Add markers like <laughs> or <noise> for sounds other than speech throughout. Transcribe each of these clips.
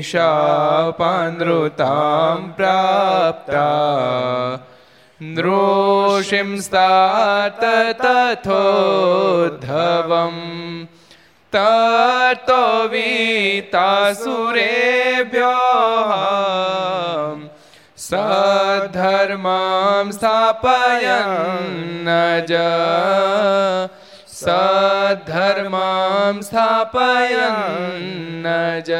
मुनिशापानृतां प्राप्ता नृषिंस्तात तथोद्धवम् ततो वीतासुरेभ्यो सद्धर्मां स्थापयन् ज સધર્મામ સ્થાપયન્ન જ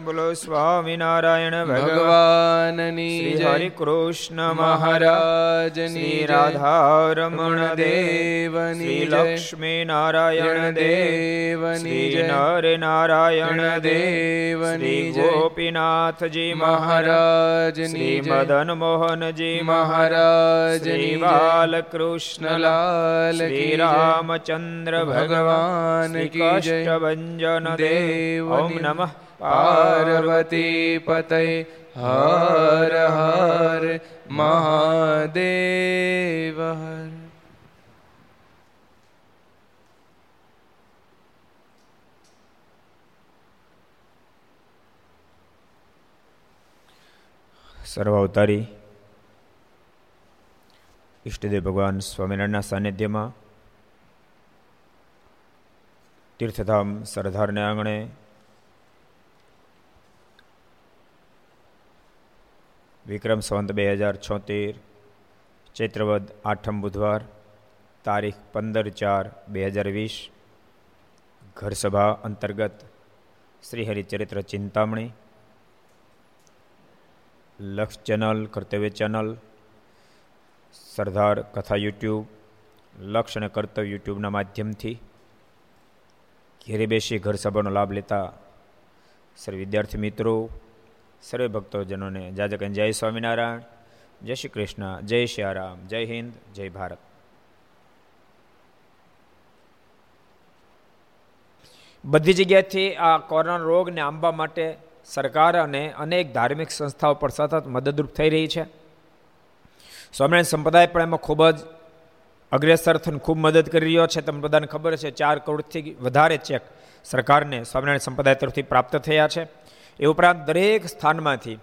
બોલો સ્વામિનારાયણ ભગવાનની જય હરિ કૃષ્ણ મહારાજની રાધારમણ દેવની લક્ષ્મી નારાયણ દેવની જય નર નારાયણ દેવની ગોપીનાથજી મહારાજની મદન મોહનજી મહારાજની બાલકૃષ્ણલાલ કૃષ્ણલાલ શ્રી રામચંદ્ર ભગવાન ભગવાન. કષ્ટભંજન દેવ ઓમ નમઃ પાર્વતી પતય હર હર મહાદેવ હર સર્વાવતારી ઈષ્ટદેવ ભગવાન સ્વામિનારાયણના સાનિધ્યમાં તીર્થધામ સરદારને આંગણે વિક્રમ સંવંત બે હજાર છોતેર, ચૈત્રવદ આઠમ બુધવાર, તારીખ પંદર ચાર બે હજાર વીસ, ઘરસભા અંતર્ગત શ્રી હરિચરિત્ર ચિંતામણી, લક્ષ ચેનલ, કર્તવ્ય ચેનલ, સરદાર કથા યુટ્યુબ, લક્ષ અને કર્તવ્ય યુટ્યુબના માધ્યમથી ઘેરે બેસી ઘર સભાનો લાભ લેતા સર્વ વિદ્યાર્થી મિત્રો, સર્વે ભક્તોજનોને જાજકન જય સ્વામિનારાયણ, જય શ્રી કૃષ્ણ, જય શ્રી રામ, જય હિન્દ, જય ભારત. બધી જગ્યાએથી આ કોરોના રોગને આંબવા માટે સરકાર અને અનેક ધાર્મિક સંસ્થાઓ પણ સતત મદદરૂપ થઈ રહી છે. સ્વામિનારાયણ સંપ્રદાય પણ એમાં ખૂબ જ અગ્રેસર થઈને ખૂબ મદદ કરી રહ્યો છે. તમને બધાને ખબર છે, ચાર કરોડથી વધારે ચેક સરકારને સ્વામિનારાયણ સંપ્રદાય તરફથી પ્રાપ્ત થયા છે. એ ઉપરાંત દરેક સ્થાનમાંથી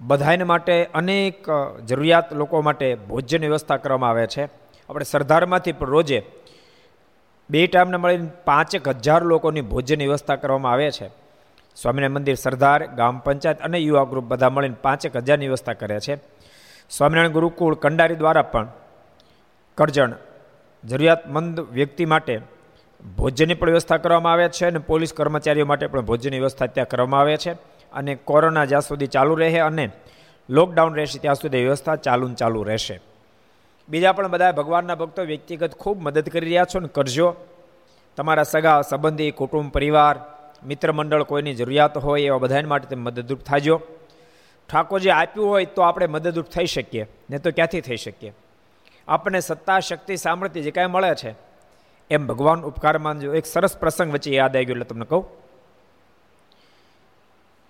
બધાને માટે અનેક જરૂરિયાત લોકો માટે ભોજન વ્યવસ્થા કરવામાં આવે છે. આપણે સરદારમાંથી પણ રોજે બે ટાઈમને મળીને પાંચેક હજાર લોકોની ભોજન વ્યવસ્થા કરવામાં આવે છે. સ્વામિનારાયણ મંદિર સરદાર, ગામ પંચાયત અને યુવા ગ્રુપ બધા મળીને પાંચેક હજારની વ્યવસ્થા કરે છે. સ્વામિનારાયણ ગુરુકુળ કંડારી દ્વારા પણ કરજણ. જરૂરિયાતમંદ વ્યક્તિ માટે ભોજનની પણ વ્યવસ્થા કરવામાં આવે છે અને પોલીસ કર્મચારીઓ માટે પણ ભોજનની વ્યવસ્થા ત્યાં કરવામાં આવે છે અને કોરોના જ્યાં સુધી ચાલુ રહે અને લોકડાઉન રહેશે ત્યાં સુધી વ્યવસ્થા ચાલુ ચાલુ રહેશે. બીજા પણ બધા ભગવાનના ભક્તો વ્યક્તિગત ખૂબ મદદ કરી રહ્યા છો ને કરજો. તમારા સગા, સંબંધી, કુટુંબ, પરિવાર મિત્ર મંડળ કોઈની જરૂરિયાત હોય એવા બધાને માટે તમે મદદરૂપ થાજો. ઠાકોરજી આપ્યું હોય તો આપણે મદદરૂપ થઈ શકીએ ને તો ક્યાંથી થઈ શકીએ? આપણને સત્તા શક્તિ સામર્થ્ય જે કાંઈ મળે છે, એમ ભગવાન ઉપકાર માનજો એક સરસ પ્રસંગ વચ્ચે યાદ આવી ગયો, એટલે તમને કહું.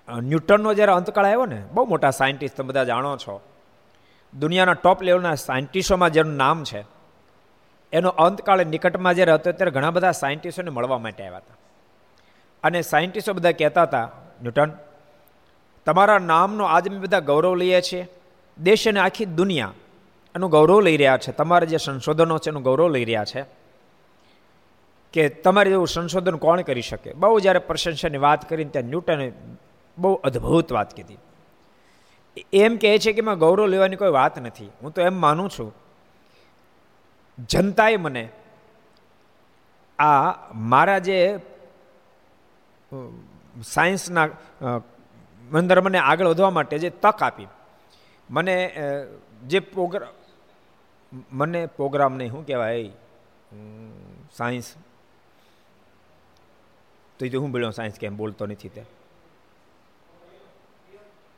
ન્યૂટનનો જ્યારે અંતકાળ આવ્યો ને, બહુ મોટા સાયન્ટિસ્ટ તમે બધા જાણો છો. દુનિયાના ટોપ લેવલના સાયન્ટિસ્ટોમાં જેનું નામ છે, એનો અંતકાળ નિકટમાં જ્યારે હતો ત્યારે ઘણા બધા સાયન્ટિસ્ટોને મળવા માટે આવ્યા હતા. અને સાયન્ટિસ્ટો બધા કહેતા હતા, ન્યૂટન, તમારા નામનો આજ અમે બધા ગૌરવ લઈએ છીએ. દેશ અને આખી દુનિયા એનું ગૌરવ લઈ રહ્યા છે. તમારા જે સંશોધનો છે એનું ગૌરવ લઈ રહ્યા છે કે તમારે એવું સંશોધન કોણ કરી શકે? બહુ જ્યારે પ્રશંસાની વાત કરીને ત્યાં ન્યૂટને બહુ અદ્ભુત વાત કીધી. એમ કહે છે કે એમાં ગૌરવ લેવાની કોઈ વાત નથી. હું તો એમ માનું છું, જનતાએ મને આ મારા જે સાયન્સના અંદર મને આગળ વધવા માટે જે તક આપી, મને જે પ્રોગ્રામ મને પ્રોગ્રામ નહીં, શું કહેવાય? સાયન્સ. તો એ હું બોલ્યો, સાયન્સ કેમ બોલતો નથી તે?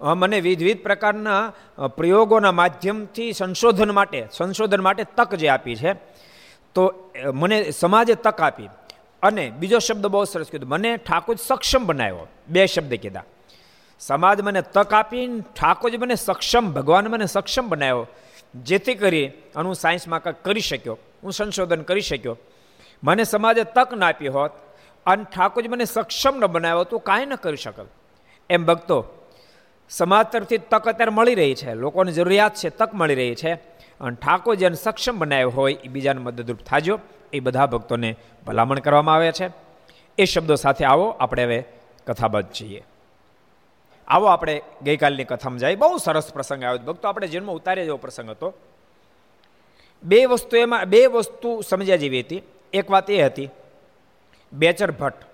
મને વિવિધ પ્રકારના પ્રયોગોના માધ્યમથી સંશોધન માટે સંશોધન માટે તક જે આપી છે, તો મને સમાજે તક આપી. અને બીજો શબ્દ બહુ સરસ કીધો, મને ઠાકોર સક્ષમ બનાવ્યો. બે શબ્દ કીધા. સમાજ મને તક આપી ઠાકોરજી મને સક્ષમ, ભગવાન મને સક્ષમ બનાવ્યો. જેથી કરી અને હું સાયન્સમાં કંઈક કરી શક્યો, હું સંશોધન કરી શક્યો. મને સમાજે તક ના આપી હોત, અને ઠાકોરજી મને સક્ષમ ન બનાવ્યો તો કાંઈ ન કરી શકત. એમ ભક્તો, સમાજ તરફથી તક અત્યારે મળી રહી છે, લોકોની જરૂરિયાત છે, તક મળી રહી છે. અને ઠાકોર જેને સક્ષમ બનાવ્યો હોય, એ બીજાને મદદરૂપ થાજો. એ બધા ભક્તોને ભલામણ કરવામાં આવે છે. એ શબ્દો સાથે આવો, આપણે હવે કથાબદ્ધ છીએ આવો આપણે ગઈકાલની કથામાં જાય. બહુ સરસ પ્રસંગ આવ્યો ભક્તો, આપણે જન્મ ઉતારે જેવો પ્રસંગ હતો. બે વસ્તુ એમાં, બે વસ્તુ સમજ્યા જેવી હતી. એક વાત એ હતી, બેચર ભટ્ટ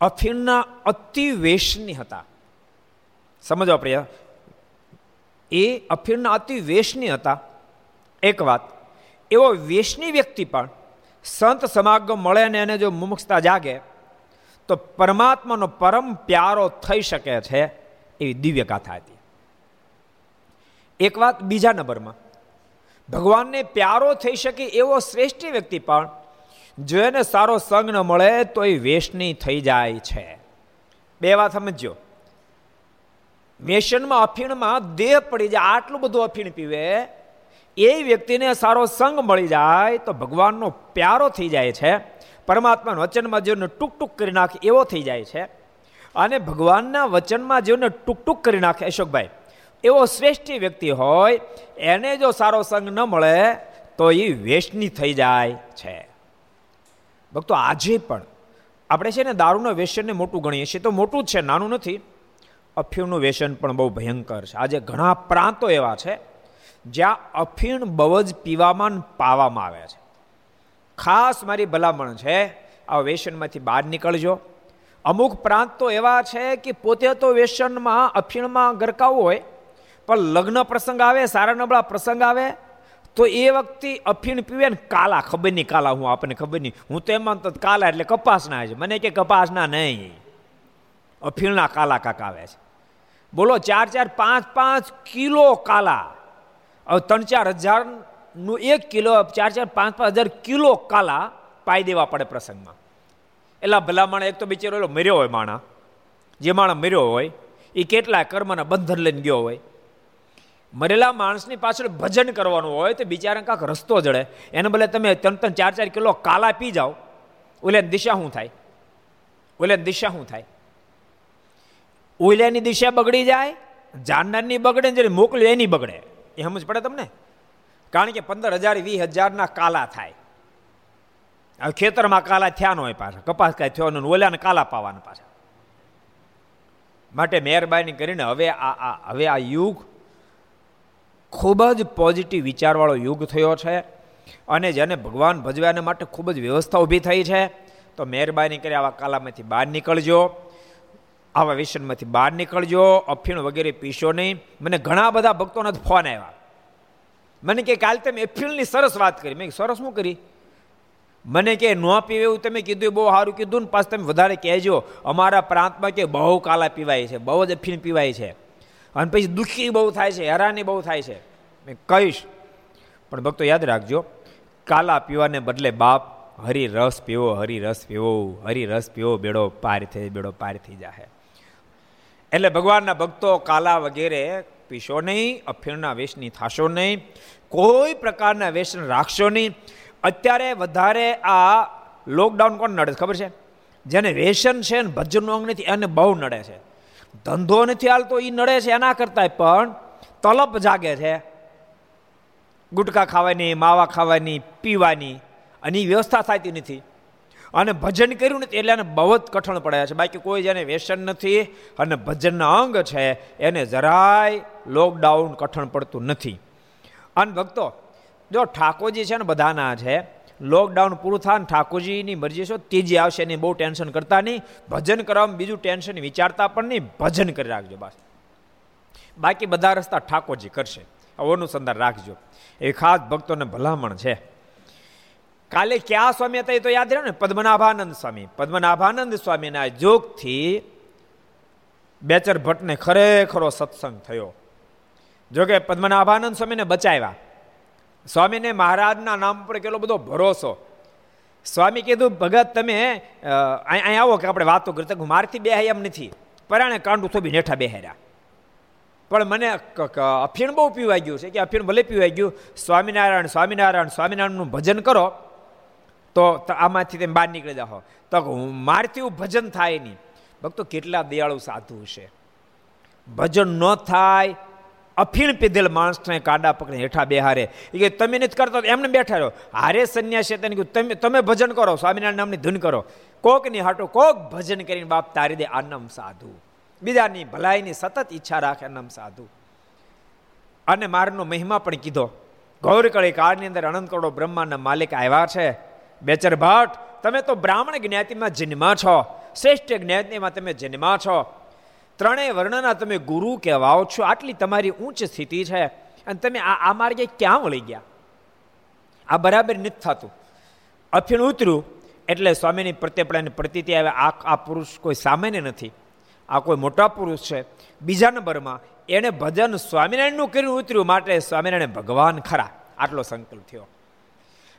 અફીણના અતિવેશની હતા. સમજો પ્રિય? એ અફીણના અતિ વેશની હતા. એક વાત, એવો વેશની વ્યક્તિ પણ સંત સમાગમ મળે અને એને જો મુમુક્ષતા જાગે તો પરમાત્માનો પરમ પ્યારો થઈ શકે છે એવી દિવ્ય ગાથા હતી. એક વાત બીજા નંબરમાં. ભગવાનને પ્યારો થઈ શકે એવો શ્રેષ્ઠ વ્યક્તિ પણ જો એને સારો સંગ ન મળે તો એ વેશની થઈ જાય છે. બે વાત સમજો વ્યસનમાં અફીણમાં દેહ પડી જાય, આટલું બધું અફીણ પીવે, એ વ્યક્તિને સારો સંગ મળી જાય તો ભગવાનનો પ્યારો થઈ જાય છે. પરમાત્માના વચનમાં જીવને ટૂંક ટૂંક કરી નાખે, એવો થઈ જાય છે. અને ભગવાનના વચનમાં જીવને ટૂંક ટૂંક કરી નાખે, અશોકભાઈ, એવો શ્રેષ્ઠ વ્યક્તિ હોય, એને જો સારો સંગ ન મળે, તો એ વેશની થઈ જાય છે. ભક્તો, આજે પણ આપણે છે ને દારૂના વ્યસનને મોટું ગણીએ છીએ. તો મોટું જ છે, નાનું નથી. અફીણનું વ્યસન પણ બહુ ભયંકર છે. આજે ઘણા પ્રાંતો એવા છે, જ્યાં અફીણ બહુ જ પીવામાં પાવામાં આવે છે. ખાસ મારી ભલામણ છે આ વ્યસનમાંથી બહાર નીકળજો. અમુક પ્રાંત તો એવા છે કે પોતે તો વ્યસનમાં અફીણમાં ગરકાવું હોય, પણ લગ્ન પ્રસંગ આવે સારા નબળા પ્રસંગ આવે, તો એ વખતે અફીણ પીવે ને કાલા, ખબર નહીં કાલા હું આપણને ખબર નહીં. હું તો એમાં તો કાલા એટલે કપાસના છે. મને કે કપાસના નહીં. અફીણના કાલા કાક આવે છે. બોલો, ચાર ચાર પાંચ પાંચ કિલો કાલા. હવે ત્રણ ચાર હજારનું એક કિલો ચાર ચાર પાંચ પાંચ હજાર કિલો કાલા પાઈ દેવા પડે પ્રસંગમાં. એટલા ભલામણ એક તો બિચારો એલો મર્યો હોય માણા. જે માણસ મર્યો હોય એ કેટલા કર્મના બંધન લઈને ગયો હોય. મરેલા માણસની પાછળ ભજન કરવાનું હોય તો બિચારા કાંક રસ્તો જડે. એને ભલે તમે ત્રણ ત્રણ ચાર ચાર કિલો કાલા પી જાઓ ઓલે દિશા શું થાય? ઓલે દિશા શું થાય? ઓલિયાની દિશા બગડી જાય, જાનનારની બગડે ને મોકલ્યો એની બગડે. એ સમજ પડે તમને? કારણ કે પંદર હજાર વીસ હજારના કાલા થાય. હવે ખેતરમાં કાલા થયા ન હોય પાછા, કપાસ કાંઈ થયો ને ઓલાને કાલા પાવાના પાછા. માટે મહેરબાની કરીને હવે આ હવે આ યુગ ખૂબ જ પોઝિટિવ વિચારવાળો યુગ થયો છે અને જેને ભગવાન ભજવાને માટે ખૂબ જ વ્યવસ્થા ઊભી થઈ છે, તો મહેરબાની કરી આવા કાલામાંથી બહાર નીકળજો, આવા વ્યસનમાંથી બહાર નીકળજો, અફીણ વગેરે પીશો નહીં. મને ઘણા બધા ભક્તોના ફોન આવ્યા. મને કે કાલ તમે એફિલની સરસ વાત કરી. મેં સરસ શું કરી? મને કે, ન પીવે એવું તમે કીધું બહુ સારું કીધું ને પાછું તમે વધારે કહેજો. અમારા પ્રાંતમાં કે બહુ કાલા પીવાય છે, બહુ જ અફીણ પીવાય છે. અને પછી દુઃખી બહુ થાય છે, હેરાની બહુ થાય છે. મેં કહીશ. પણ ભક્તો, યાદ રાખજો, કાલા પીવાને બદલે બાપ હરી રસ પીવો હરી રસ પીવો હરી રસ પીવો, બેડો પાર થઈ, બેડો પાર થઈ જાય એટલે ભગવાનના ભક્તો કાલા વગેરે પીશો નહીં, અફીણના વેશની થાશો નહીં. કોઈ પ્રકારના વેસન રાખશો નહીં. અત્યારે વધારે આ લોકડાઉન કોણ નડે ખબર છે? જેને વેસન છે ને ભજનનું અંગ નથી, એને બહુ નડે છે. ધંધો નથી હાલતો એ નડે છે, એના કરતાં પણ તલપ જાગે છે. ગુટકા ખાવાની, માવા ખાવાની, પીવાની, અને એ વ્યવસ્થા થતી નથી. અને ભજન કર્યું નથી, એટલે એને બહુ જ કઠણ પડે છે. બાકી કોઈ જેને વ્યસન નથી અને ભજનના અંગ છે, એને જરાય લોકડાઉન કઠણ પડતું નથી. અને ભક્તો, જો ઠાકોરજી છે ને બધાના છે લોકડાઉન પૂરું થાય ઠાકોરજીની મરજી છે, ત્રીજી આવશે એની બહુ ટેન્શન કરતા નહીં, ભજન કરવામાં બીજું ટેન્શન વિચારતા પણ નહીં, ભજન કરી રાખજો બસ. બાકી બધા રસ્તા ઠાકોરજી કરશે. અનુસંધાન રાખજો. એ ખાસ ભક્તોને ભલામણ છે. કાલે ક્યાં સ્વામી હતા એ તો યાદ રહ્યો ને પદ્મનાભાનંદ સ્વામી. પદ્મનાભાનંદ સ્વામીના જોગથી બેચર ભટ્ટને ખરેખરો સત્સંગ થયો. જોકે પદ્મનાભાનંદ સ્વામીને બચાવ્યા. સ્વામીને મહારાજના નામ પર કેટલો બધો ભરોસો. સ્વામી કીધું, ભગત, તમે અહીં આવો કે આપણે વાતો કરતા હું મારથી બેહાય એમ નથી. પરાણે કાંડું થોભી નેઠા બેહાર્યા. પણ મને અફીણ બહુ પીવાઈ ગયું છે, કે અફીણ ભલે પીવાઈ ગયું. સ્વામિનારાયણ સ્વામિનારાયણ, સ્વામિનારાયણનું ભજન કરો, તો આમાંથી તમે બહાર નીકળી જાઓ. તો મારથી ભજન થાય નહીં. ભક્તો, કેટલા દયાળુ સાધુ છે ભજન ન થાય અફીણ પીધેલ માણસને કાડા પકડી હેઠા બેહારે. એ કે, તમે નથી કરતો? એમને બેઠા રહ્યો હારે સંન્યાસી તેને કહ્યું તમે તમે ભજન કરો, સ્વામિનારાયણ નામની ધૂન કરો. કોકની હાટો કોક ભજન કરીને બાપ તારી દે આનમ સાધુ. બીજાની ભલાઈની સતત ઈચ્છા રાખે આનમ સાધુ. અને મારનો મહિમા પણ કીધો. ગૌરકળી કાળની અંદર અનંત કરોડો બ્રહ્માના માલિક આવ્યા છે. બેચર ભટ્ટ, તમે તો બ્રાહ્મણ જ્ઞાતિમાં જન્મા છો. શ્રેષ્ઠ જ્ઞાતિમાં તમે જન્મા છો. ત્રણેય વર્ણના તમે ગુરુ કહેવાઓ છો. આટલી તમારી ઊંચ સ્થિતિ છે અને તમે આ આ માર્ગે ક્યાં વળી ગયા? આ બરાબર નથી થતું. અફીણ ઉતર્યું એટલે સ્વામીની પ્રત્યે પ્રતીતિ આવે, આ આ પુરુષ કોઈ સામાન્ય નથી. આ કોઈ મોટા પુરુષ છે. બીજા નંબરમાં, એણે ભજન સ્વામિનારાયણનું કર્યું, ઉતર્યું માટે સ્વામિનારાયણ ભગવાન ખરા. આટલો સંકલ્પ થયો.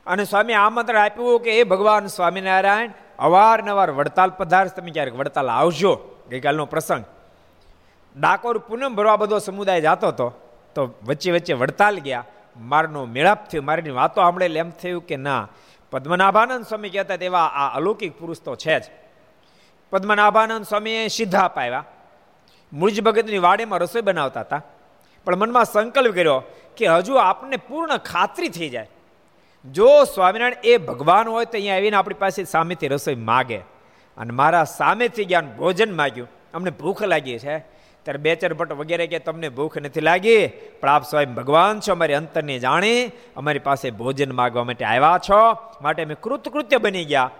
અને સ્વામી આમંત્રણ આપ્યું કે એ ભગવાન સ્વામિનારાયણ, અવારનવાર વડતાલ પધાર તમે ક્યારેક વડતાલ આવજો. ગઈકાલનો પ્રસંગ. ડાકોર પૂનમ ભરવા બધો સમુદાય જતો હતો, તો વચ્ચે વચ્ચે વડતાલ ગયા. મારનો મેળાપ થયો, મારીની વાતો સાંભળેલ એમ થયું કે ના, પદ્મનાભાનંદ સ્વામી કહેતા તેવા આ અલૌકિક પુરુષ તો છે જ. પદ્મનાભાનંદ સ્વામીએ સીધા અપાવ્યા મૂળજી ભગતની વાડેમાં રસોઈ બનાવતા હતા. પણ મનમાં સંકલ્પ કર્યો કે હજુ આપણને પૂર્ણ ખાતરી થઈ જાય. જો સ્વામિનારાયણ એ ભગવાન હોય તો અહીંયા આવીને આપણી પાસે સામેથી રસોઈ માગે. અને મારા સામેથી જ્ઞાન ભોજન માગ્યું. અમને ભૂખ લાગી છે. ત્યારે બેચર ભટ્ટ વગેરે કે તમને ભૂખ નથી લાગી, પણ આપ સ્વયં ભગવાન છો, અમારી અંતરની જાણી, અમારી પાસે ભોજન માગવા માટે આવ્યા છો, માટે અમે કૃતકૃત્ય બની ગયા.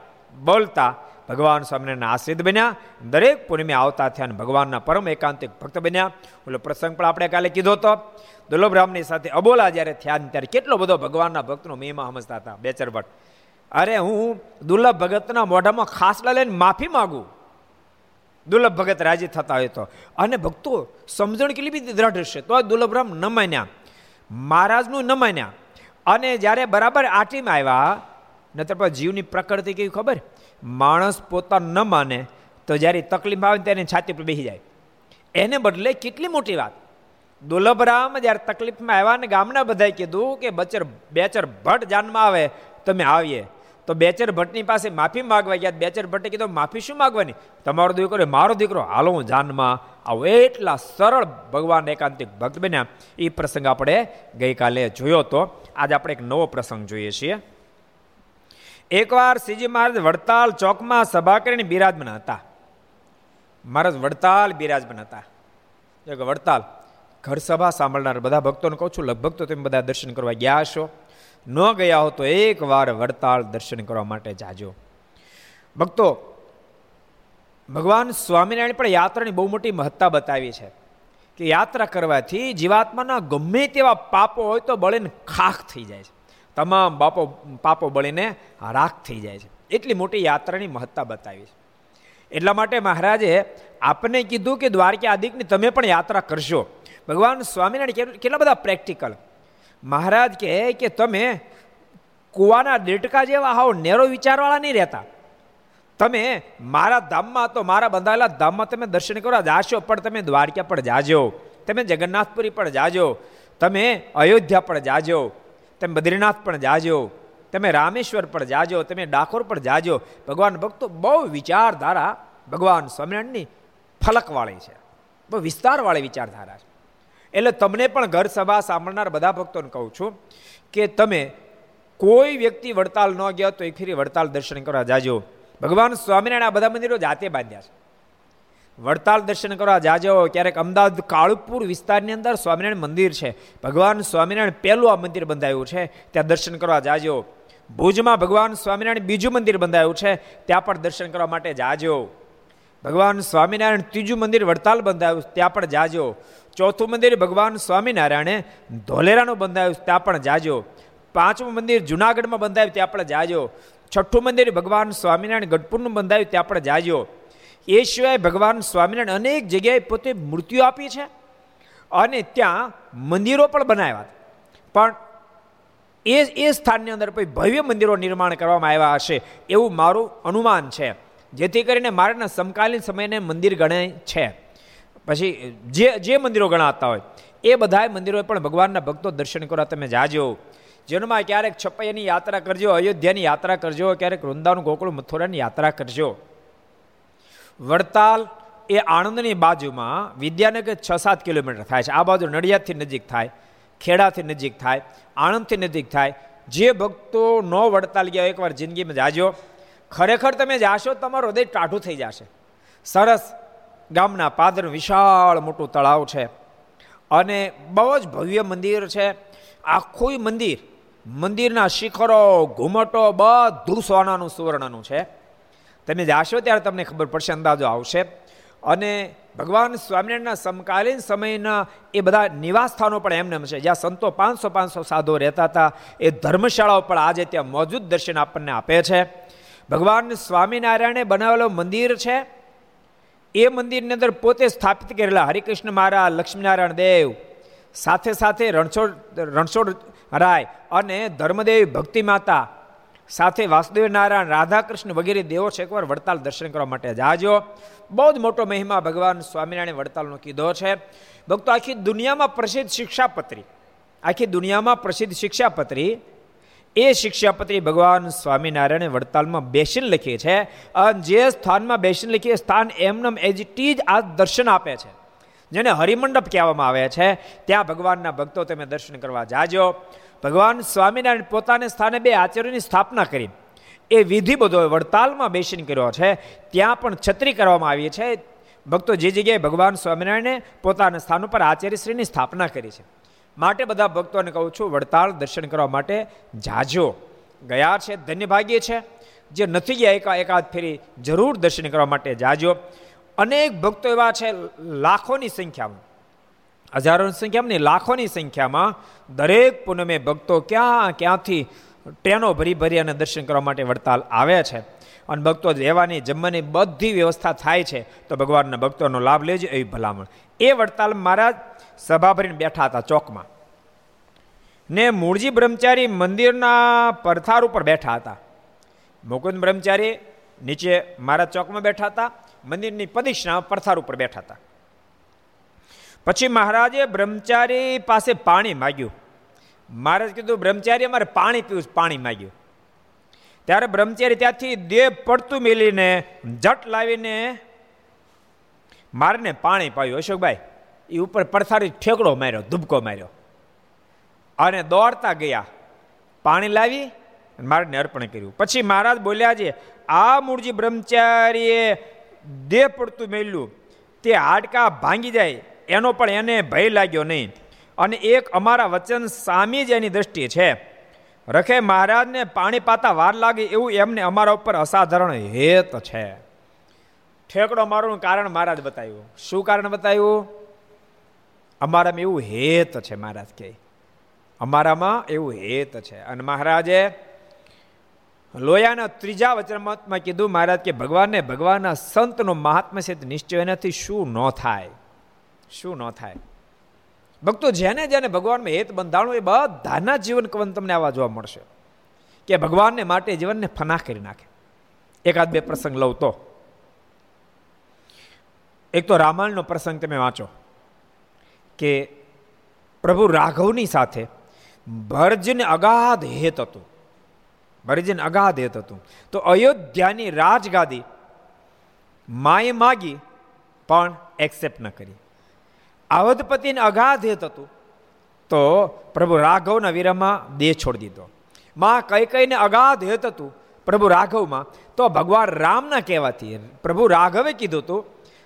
બોલતા ભગવાન સ્વામિનારાયણ આશ્રિત બન્યા. દરેક પૂર્ણિમે આવતા થયા અને ભગવાનના પરમ એકાંતિક ભક્ત બન્યા. ઓલો પ્રસંગ પણ આપણે કાલે કીધો હતો. દુર્લભરામની સાથે અબોલા જ્યારે થયા ત્યારે કેટલો બધો ભગવાનના ભક્તનો મહિમા સમજતા હતા બેચર ભટ્ટ. અરે હું દુર્લભ ભગતના મોઢામાં ખાસલા લઈને માફી માગું. દુર્લભ ભગત રાજી થતા હોય તો. અને ભક્તો સમજણ કેટલી બી દ્રઢ હશે તો દુર્લભરામ ન માન્યા. મહારાજનું ન માન્યા. અને જ્યારે બરાબર આટીમાં આવ્યા નતર પણ જીવની પ્રકૃતિ કેવી ખબર? માણસ પોતા ન માને, તો જ્યારે તકલીફ આવે ત્યારે છાતી પર બેસી જાય. એને બદલે કેટલી મોટી વાત. દુર્લભરામ જ્યારે તકલીફમાં આવ્યા ને ગામના બધાએ કીધું કે, બચર, બેચર ભટ્ટ જાનમાં આવે, તમે આવીએ. તો બેચર ભટ્ટની પાસે માફી માગવા ગયા. બેચર ભટ્ટે કીધું, માફી શું માગવાની? તમારો દીકરો મારો દીકરો. હાલો હું જાનમાં આવો. એટલા સરળ ભગવાન એકાંતિક ભક્ત બન્યા. એ પ્રસંગ આપણે ગઈકાલે જોયો તો આજે આપણે એક નવો પ્રસંગ જોઈએ છીએ. એકવાર શ્રીજી મહારાજ વડતાલ ચોકમાં સભા કરીને બિરાજમાન હતા. મહારાજ વડતાલ બિરાજમાન હતા. વડતાલ ઘર સભા સાંભળનાર બધા ભક્તોને કહું છું, લગભગ તો તમે બધા દર્શન કરવા ગયા હશો. ન ગયા હો તો એકવાર વડતાળ દર્શન કરવા માટે જાજો. ભક્તો, ભગવાન સ્વામિનારાયણ પણ યાત્રાની બહુ મોટી મહત્તા બતાવી છે કે યાત્રા કરવાથી જીવાત્માના ગમે તેવા પાપો હોય તો બળીને ખાખ થઈ જાય છે. તમામ બાપો, પાપો બળીને રાખ થઈ જાય છે. એટલી મોટી યાત્રાની મહત્તા બતાવી છે. એટલા માટે મહારાજે આપને કીધું કે દ્વારકા આદિકની તમે પણ યાત્રા કરશો. ભગવાન સ્વામિનારાયણ કેટલા બધા પ્રેક્ટિકલ મહારાજ કહે કે તમે કુવાના દેટકા જેવા હાવ નેરો વિચારવાળા નહીં રહેતા. તમે મારા ધામમાં તો મારા બંધાયેલા ધામમાં તમે દર્શન કરવા જાશો, પણ તમે દ્વારકા પણ જાજો, તમે જગન્નાથપુરી પણ જાજો, તમે અયોધ્યા પણ જાજો, તમે બદ્રીનાથ પણ જાજો, તમે રામેશ્વર પણ જાજો, તમે ડાકોર પણ જાજો. ભગવાન ભક્તો બહુ વિચારધારા ભગવાન સ્વામિનારાયણની ફલકવાળી છે. બહુ વિસ્તારવાળી વિચારધારા છે. એટલે તમને પણ ઘર સભા સાંભળનાર બધા ભક્તોને કહું છું કે તમે કોઈ વ્યક્તિ વડતાલ ન ગયા તો એક ફેરી વડતાલ દર્શન કરવા જાજો. ભગવાન સ્વામિનારાયણ આ બધા મંદિરો જાતે બાંધ્યા છે. વડતાલ દર્શન કરવા જાજો. ક્યારેક અમદાવાદ કાળુપુર વિસ્તારની અંદર સ્વામિનારાયણ મંદિર છે. ભગવાન સ્વામિનારાયણ પહેલું આ મંદિર બંધાયું છે. ત્યાં દર્શન કરવા જાજો. ભુજમાં ભગવાન સ્વામિનારાયણ બીજું મંદિર બંધાયું છે. ત્યાં પણ દર્શન કરવા માટે જાજો. ભગવાન સ્વામિનારાયણ ત્રીજું મંદિર વડતાલ બંધાયું, ત્યાં પણ જાજો. ચોથું મંદિર ભગવાન સ્વામિનારાયણે ધોલેરાનું બંધાયું, ત્યાં પણ જાજો. પાંચમું મંદિર જુનાગઢમાં બંધાયું, ત્યાં પણ જાજો. છઠ્ઠું મંદિર ભગવાન સ્વામિનારાયણ ગઢપુરનું બંધાયું, ત્યાં પણ જાજો. એ સિવાય ભગવાન સ્વામિનારાયણ અનેક જગ્યાએ પોતે મૃત્યુ આપી છે અને ત્યાં મંદિરો પણ બનાવ્યા પણ એ એ સ્થાનની અંદર કોઈ ભવ્ય મંદિરો નિર્માણ કરવામાં આવ્યા હશે એવું મારું અનુમાન છે. જેથી કરીને મારાના સમકાલીન સમયને મંદિર ગણાય છે. પછી જે જે મંદિરો ગણાતા હોય, એ બધાય મંદિરોએ પણ ભગવાનના ભક્તો દર્શન કરવા તમે જાજો. જન્મમાં ક્યારેક છપૈયાની યાત્રા કરજો, અયોધ્યાની યાત્રા કરજો, ક્યારેક વૃંદાવન, ગોકુળ, મથુરાની યાત્રા કરજો. વડતાલ એ આણંદની બાજુમાં વિદ્યાનગર છ સાત કિલોમીટર થાય છે. આ બાજુ નડિયાદથી નજીક થાય, ખેડાથી નજીક થાય, આણંદથી નજીક થાય. જે ભક્તો ન વડતાલ ગયા એકવાર જિંદગીમાં જાજો. ખરેખર તમે જાશો, તમારું હૃદય ટાઢું થઈ જશે. સરસ. ગામના પાદર વિશાળ મોટું તળાવ છે. અને બહુ જ ભવ્ય મંદિર છે. આખું મંદિર, મંદિરના શિખરો, ઘુમટો, બધું સોનાનું સુવર્ણનું છે. તમે જાશો ત્યારે તમને ખબર પડશે, અંદાજો આવશે. અને ભગવાન સ્વામિનારાયણના સમકાલીન સમયના એ બધા નિવાસ સ્થાનો પણ એમને છે. જ્યાં સંતો પાંચસો પાંચસો સાધુઓ રહેતા હતા. એ ધર્મશાળાઓ પણ આજે ત્યાં મોજૂદ દર્શન આપણને આપે છે. ભગવાન સ્વામિનારાયણે બનાવેલો મંદિર છે. એ મંદિરની અંદર પોતે સ્થાપિત કરેલા હરિકૃષ્ણ મહારાજ, લક્ષ્મીનારાયણ દેવ, સાથે સાથે રણછોડ રણછોડ રાય અને ધર્મદેવ ભક્તિ માતા, સાથે વાસુદેવ નારાયણ, રાધાકૃષ્ણ વગેરે દેવો છે. એકવાર વડતાલ દર્શન કરવા માટે જાજો. બહુ જ મોટો મહિમા ભગવાન સ્વામિનારાયણ વડતાલનો કીધો છે. ભક્તો, આખી દુનિયામાં પ્રસિદ્ધ શિક્ષાપત્રી, આખી દુનિયામાં પ્રસિદ્ધ શિક્ષાપત્રી એ શિક્ષાપત્રી ભગવાન સ્વામિનારાયણે વડતાલમાં બેસીને લખી છે. અને જે સ્થાનમાં બેસીને લખી સ્થાન એમનેમ એજ ટી જ આ દર્શન આપે છે. જેને હરિમંડપ કહેવામાં આવે છે. ત્યાં ભગવાનના ભક્તો તમે દર્શન કરવા જાજો. ભગવાન સ્વામિનારાયણ પોતાને સ્થાને બે આચાર્યોની સ્થાપના કરી. એ વિધિ બધો વડતાલમાં બેસીને કર્યો છે. ત્યાં પણ છત્રી કરવામાં આવી છે. ભક્તો જે જગ્યાએ ભગવાન સ્વામિનારાયણે પોતાના સ્થાન ઉપર આચાર્યશ્રીની સ્થાપના કરી છે. માટે બધા ભક્તોને કહું છું, વડતાલ દર્શન કરવા માટે જાજો. ગયા છે ધન્યભાગ્ય છે. જે નથી ગયા, એકા એકાદ ફેરી જરૂર દર્શન કરવા માટે જાજો. અનેક ભક્તો એવા છે, લાખોની સંખ્યામાં. હજારોની સંખ્યામાં નહીં, લાખોની સંખ્યામાં દરેક પૂનમે ભક્તો ક્યાં ક્યાંથી ટ્રેનો ભરી ભરી અને દર્શન કરવા માટે વડતાલ આવે છે. અને ભક્તો રહેવાની, જમવાની બધી વ્યવસ્થા થાય છે, તો ભગવાનના ભક્તોનો લાભ લેજો એવી ભલામણ. એ વડતાલ મહારાજ સભા ભરીને બેઠા હતા ચોકમાં. ને મૂળજી બ્રહ્મચારી મંદિરના પરથાર ઉપર બેઠા હતા. મુકુંદ બ્રહ્મચારી નીચે મારા ચોકમાં બેઠા હતા, મંદિરની પદિશના પરથાર ઉપર બેઠા હતા. પછી મહારાજે બ્રહ્મચારી પાસે પાણી માગ્યું. મહારાજ કીધું, બ્રહ્મચારી, અમારે પાણી પીવું પાણી માગ્યું. ત્યારે બ્રહ્મચારી ત્યાંથી દેહ પડતું મેલીને જટ લાવીને મારને પાણી પાયું. અશોકભાઈ એ ઉપર પડથારી ઠેકડો માર્યો, ધુબકો માર્યો. અને દોડતા ગયા. પાણી લાવી મારને અર્પણ કર્યું. પછી મહારાજ બોલ્યા છે, આ મૂળજી બ્રહ્મચારીએ દેહ પડતું મેલ્યું. તે હાડકા ભાંગી જાય. એનો પણ એને ભય લાગ્યો નહીં. અને એક અમારા વચન સામી જ એની દ્રષ્ટિ છે. રખે મહારાજને પાણી પાતા વાર લાગે એવું એમને અમારા ઉપર અસાધારણ હેત છે. ઠેકડો મારવાનું કારણ મહારાજ બતાવ્યું. શું કારણ બતાવ્યું? અમારામાં એવું હેત છે મહારાજ કે. અમારામાં એવું હેત છે. અને મહારાજે લોયાના ત્રીજા વચનમાં કીધું, મહારાજ, કે ભગવાનને ભગવાનના સંતનો મહાત્મા છે નિશ્ચય એનાથી શું ન થાય? શું ન થાય? ભક્તો જેને જેને ભગવાનમાં હેત બંધાણું એ બધાના જીવન કવન તમને આવા જોવા મળશે. કે ભગવાનને માટે જીવનને ફના કરી નાખે. એકાદ બે પ્રસંગ લઉં તો. એક તો રામાયણનો પ્રસંગ તમે વાંચો. કે પ્રભુ રાઘવની સાથે ભરજને અગાધ હેત હતું. ભરજને અગાધ હેત હતું. તો અયોધ્યાની રાજગાદી માએ માગી પણ એક્સેપ્ટ ન કરી. આવધપતિને અગાધ હેત હતું, તો પ્રભુ રાઘવના વીરમાં દેહ છોડી દીધો. માં કઈ કઈને અગાધ હેત હતું, પ્રભુ રાઘવમાં, તો ભગવાન રામના કહેવાથી પ્રભુ રાઘવે કીધું હતું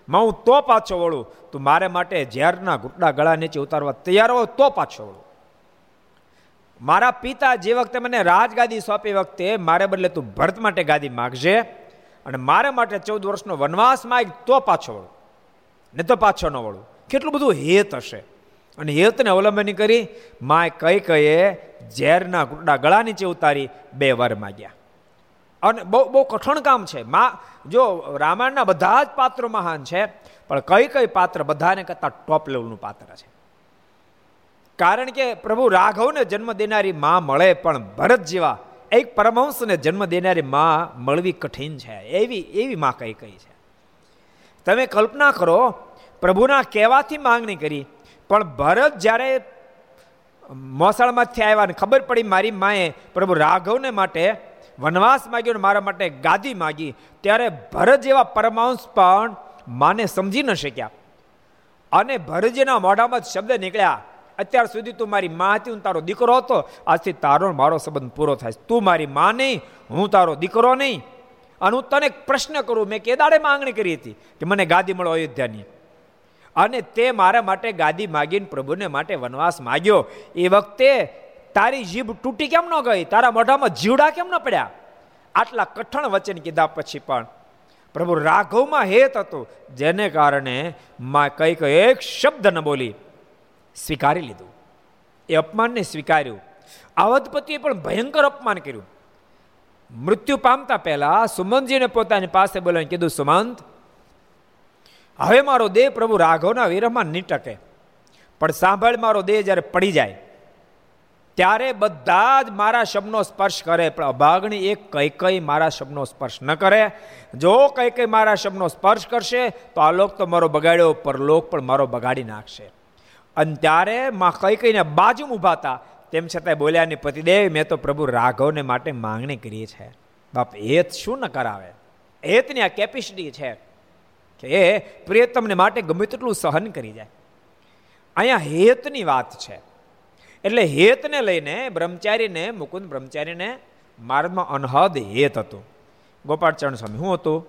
માં હું તો પાછો વળું, તું મારે માટે ઝેરના ઘૂંટડા ગળા નીચે ઉતારવા તૈયાર હો, તો પાછો વળું. મારા પિતા જે વખતે મને રાજગાદી સોંપી વખતે મારે બદલે તું ભરત માટે ગાદી માગજે અને મારે માટે ચૌદ વર્ષનો વનવાસ માગ, તો પાછો વળું. ને તો પાછો ન વળું. કેટલું બધું હેત હશે. અને હેતને અવલંબન કરી માય કઈ કઈએ ઝેરના ઘૂંટડા ગળા નીચે ઉતારી બે વર માગ્યા. અને બહુ બહુ કઠણ કામ છે. માં, જો રામાયણના બધા જ પાત્રો મહાન છે, પણ કઈ કઈ પાત્ર બધાને કરતાં ટોપ લેવલનું પાત્ર છે. કારણ કે પ્રભુ રાઘવને જન્મ દેનારી માં મળે પણ ભરત જેવા એક પરમહંસને જન્મ દેનારી માં મળવી કઠિન છે. એવી એવી માં કઈ કઈ છે. તમે કલ્પના કરો પ્રભુના કહેવાથી માંગણી કરી. પણ ભરત જ્યારે મોસાળમાંથી આવ્યા ને ખબર પડી મારી માએ પ્રભુ રાઘવને માટે વનવાસ માગ્યો ને મારા માટે ગાદી માગી, ત્યારે ભરત જેવા પરમાંશ પણ માને સમજી ન શક્યા. અને ભરતજીના મોઢામાં શબ્દ નીકળ્યા, અત્યાર સુધી તું મારી મા હતી, હું તારો દીકરો હતો. આજથી તારો મારો સંબંધ પૂરો થાય તું મારી મા નહીં, હું તારો દીકરો નહીં. અને હું તને પ્રશ્ન કરું. મેં કેદાડે માંગણી કરી હતી કે મને ગાદી મળો અયોધ્યાની. અને તે મારા માટે ગાદી માગીને પ્રભુને માટે વનવાસ માગ્યો. એ વખતે તારી જીભ તૂટી કેમ ન ગઈ? તારા મોઢામાં જીવડા કેમ ન પડ્યા? આટલા કઠણ વચન કીધા પછી પણ પ્રભુ રાઘવમાં હેત હતું, જેને કારણે માં કઈ કઈ એક શબ્દ ન બોલી સ્વીકારી લીધું. એ અપમાનને સ્વીકાર્યું. અવધપતિએ પણ ભયંકર અપમાન કર્યું. મૃત્યુ પામતા પહેલા સુમંતજીને પોતાની પાસે બોલાવીને કીધું, સુમંત હવે મારો દેહ પ્રભુ રાઘવના વિરહમાં નીટકે. પણ સાંભળ, મારો દેહ જ્યારે પડી જાય, ત્યારે બધા જ મારા શબ્દનો સ્પર્શ કરે. પણ અભાગણી એક કઈ કઈ મારા શબ્દનો સ્પર્શ ન કરે. જો કઈ કઈ મારા શબ્દનો સ્પર્શ કરશે, તો આ લોક તો મારો બગાડ્યો, પરલોક પણ મારો બગાડી નાખશે. અને ત્યારે માં કઈ કઈને બાજુ ઊભા હતા. તેમ છતાંય બોલ્યા ને પતિદેવ, મેં તો પ્રભુ રાઘવને માટે માંગણી કરી છે. બાપ, હેત શું ન કરાવે? હેતની આ કેપેસિટી છે. કે એ પ્રિયતમને માટે ગમે તેટલું સહન કરી જાય. અહીંયા હેતની વાત છે. એટલે હેતને લઈને બ્રહ્મચારીને, મુકુંદ બ્રહ્મચારીને માર્ગમાં અનહદ હેત હતું. ગોપાળચરણ સ્વામી શું હતું?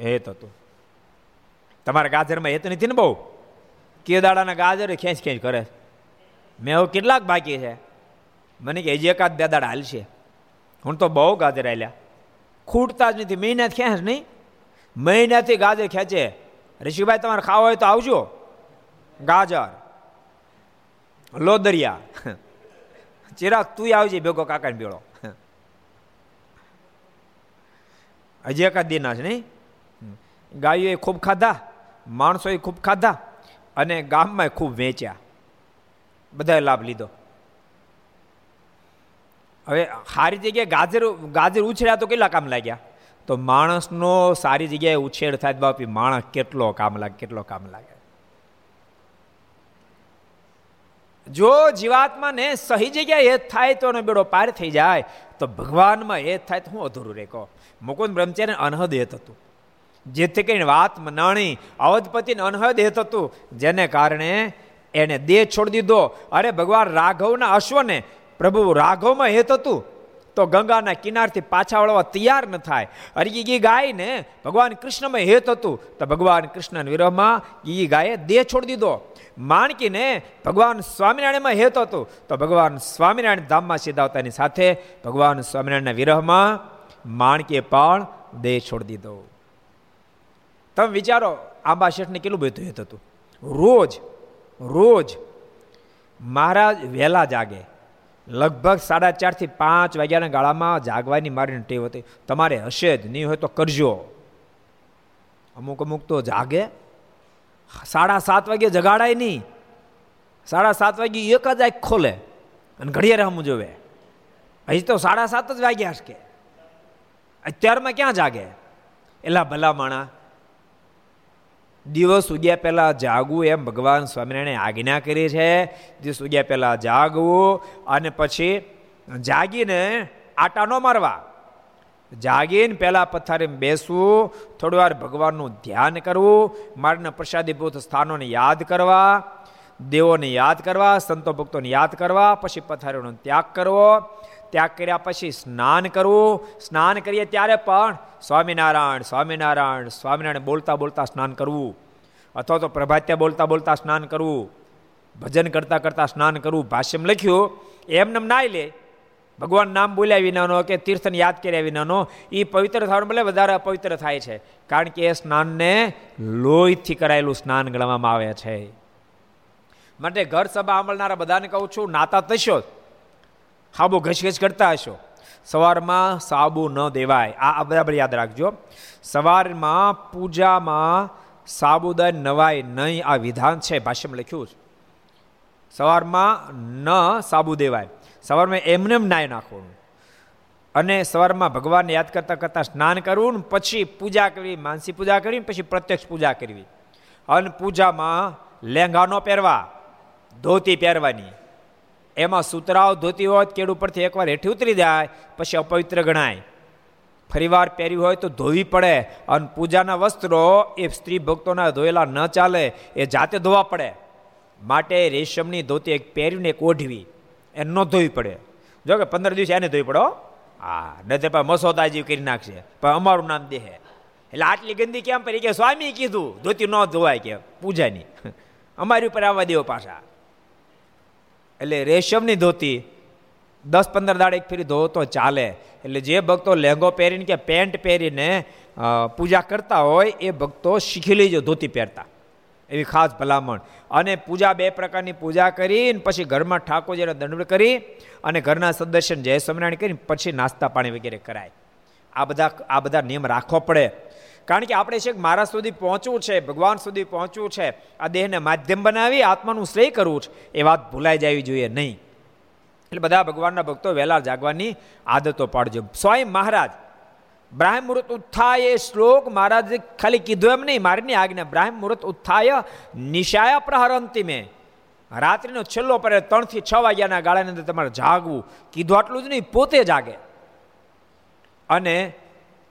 હેત હતું. તમારા ગાજરમાં હેત નથી ને બહુ? કેદાડાના ગાજર ખેંચ ખેંચ કરે. મેં હવે કેટલાક બાકી છે. મને કે હજી એકાદ બે દાડા હાલશે. હું તો બહુ ગાજર હાલ્યા. ખૂટતા જ નથી મહિના ખેંચ નહીં? મહિનાથી ગાજર ખેંચે. ઋષિભાઈ, તમારે ખાવા હોય તો આવજો. ગાજર, લોદરિયા. ચિરાગ તું આવજે ભેગો કાકાને બેળો હજી એકાદ દિના છે નહીં? ગાયોએ ખૂબ ખાધા માણસોએ ખૂબ ખાધા અને ગામમાં ખૂબ વેચ્યા. બધાએ લાભ લીધો. હવે સારી જગ્યાએ ગાજર ગાજર ઉછળ્યા તો કેટલા કામ લાગ્યા? તો માણસનો સારી જગ્યાએ ઉછેર થાય બાપી માણસ કેટલો કામ લાગે, કેટલો કામ લાગે. જો જીવાત્માને સહી જગ્યાએ હેત થાય તો એનો બેડો પાર થઈ જાય, તો ભગવાનમાં હેત થાય તો હું અધૂરું રે કહો મુકુંદ બ્રહ્મચારી અનહદ હેત હતું. જેથી કરીને વાત મનાણી અવધપતિને અનહદ હેત હતું, જેને કારણે એને દેહ છોડી દીધો. અરે ભગવાન રાઘવના અશ્વને પ્રભુ રાઘવમાં હેત હતું. તો ગંગાના કિનારથી પાછા વળવા તૈયાર ન થાય. અરે ગી ગાયને ભગવાન કૃષ્ણમાં હેત હતું. તો ભગવાન કૃષ્ણના વિરહમાં ગી ગાયે દેહ છોડી દીધો. માણકીને ભગવાન સ્વામિનારાયણમાં હેત હતું. તો ભગવાન સ્વામિનારાયણ ધામમાં સીધાવતાની સાથે ભગવાન સ્વામિનારાયણના વિરહમાં માણકીએ પણ દેહ છોડી દીધો. તમે વિચારો, આંબા શેઠને કેટલું બધું હેત હતું? રોજ રોજ મહારાજ વહેલા જાગે. લગભગ સાડા ચારથી પાંચ વાગ્યાના ગાળામાં જાગવાની મારીને ટેવ હતી. તમારે હશે જ, નહીં હોય તો કરજો. અમુક અમુક તો જાગે. સાડા સાત વાગે જગાડાય નહીં. સાડા સાત વાગે એક જ આંખ ખોલે અને ઘડિયાળ હમ જોવે. હજી તો સાડા સાત જ વાગ્યા કે. અત્યારમાં ક્યાં જાગે? એલા ભલા માણા દિવસ ઉગ્યા પહેલાં જાગવું એમ ભગવાન સ્વામિનારાયણે આજ્ઞા કરી છે. દિવસ ઉગ્યા પહેલાં જાગવું અને પછી જાગીને આટા ન મારવા. જાગીને પહેલાં પથારીમાં બેસવું, થોડી વાર ભગવાનનું ધ્યાન કરવું, મારના પ્રસાદીભૂત સ્થાનોને યાદ કરવા, દેવોને યાદ કરવા, સંતો ભક્તોને યાદ કરવા, પછી પથારીનો ત્યાગ કરવો. ત્યાગ કર્યા પછી સ્નાન કરવું. સ્નાન કરીએ ત્યારે પણ સ્વામિનારાયણ સ્વામિનારાયણ સ્વામિનારાયણ બોલતા બોલતા સ્નાન કરવું. અથવા તો પ્રભાત્યા બોલતા બોલતા સ્નાન કરવું. ભજન કરતા કરતા સ્નાન કરવું. ભાષ્યમ લખ્યું એમને નાઈ લે. ભગવાન નામ બોલ્યા વિનાનો કે તીર્થને યાદ કર્યા વિનાનો એ પવિત્ર થવાનું ભલે વધારે અપવિત્ર થાય છે. કારણ કે એ સ્નાનને લોહીથી કરાયેલું સ્નાન ગણવામાં આવે છે. માટે ઘર સભા સાંભળનારા બધાને કહું છું, નાતા તશો હાબુ ઘસઘસ કરતા હશો. સવારમાં સાબુ ન દેવાય. આ બરાબર યાદ રાખજો. સવારમાં પૂજામાં સાબુદાન નવાય નહીં આ વિધાન છે. ભાષ્યમાં લખ્યું છે. સવારમાં ન સાબુ દેવાય. સવારમાં એમને એમ નાય નાખવાનું. અને સવારમાં ભગવાનને યાદ કરતાં કરતાં સ્નાન કરવું ને પછી પૂજા કરવી, માનસી પૂજા કરવી પછી પ્રત્યક્ષ પૂજા કરવી. અને પૂજામાં લેંઘાનો પહેરવા, ધોતી પહેરવાની. એમાં સુતરાવ ધોતી હોય કેડ ઉપરથી એકવાર હેઠી ઉતરી જાય, પછી અપવિત્ર ગણાય. ફરીવાર પહેર્યું હોય તો ધોવી પડે, અને પૂજાના વસ્ત્રો એ સ્ત્રી ભક્તોના ધોયેલા ન ચાલે, એ જાતે ધોવા પડે. માટે રેશમની ધોતી એક પહેરીને એક ઓઢવી એ ન ધોવી પડે. જો કે પંદર દિવસે એને ધોવી પડો હા. નહીં તો મસોદાજી કરી નાખશે. પણ અમારું નામ દેહે. એટલે આટલી ગંદી કેમ પડી કે સ્વામી કીધું, ધોતી ન ધોવાય કે પૂજાની. <laughs> અમારી ઉપર આવવા દેવો પાછા. એટલે રેશમની ધોતી. દસ પંદર દાડે એક ફેરી ધોવો તો ચાલે. એટલે જે ભક્તો લહેંગો પહેરીને કે પેન્ટ પહેરીને પૂજા કરતા હોય, એ ભક્તો શીખી લેજો ધોતી પહેરતા. એવી ખાસ ભલામણ. અને પૂજા બે પ્રકારની પૂજા કરીને પછી ઘરમાં ઠાકોરજીને દંડ કરી અને ઘરના સદસ્યને જય સ્વામિનારાયણ કરીને પછી નાસ્તા પાણી વગેરે કરાય. આ બધા આ બધા નિયમ રાખવો પડે. કારણ કે આપણે છે મારા સુધી પહોંચવું છે, ભગવાન સુધી પહોંચવું છે, આ દેહને માધ્યમ બનાવી આત્માનું શ્રેય કરવું છે, એ વાત ભૂલાઈ જવી જોઈએ નહીં. એટલે બધા ભગવાનના ભક્તો વહેલા જાગવાની આદતો પાડજો. સ્વયં મહારાજ, બ્રાહ્મ મુહૂર્ત ઉત્થાય એ શ્લોક મહારાજ ખાલી કીધું એમ નહીં, મારીની આજ્ઞા, બ્રાહ્મ મુહૂર્ત ઉત્થાય નિશાયા પ્રહરંતી મેં. રાત્રિનો છેલ્લો પડે ત્રણથી છ વાગ્યાના ગાળાની અંદર તમારે જાગવું. કીધું આટલું જ નહીં, પોતે જાગે. અને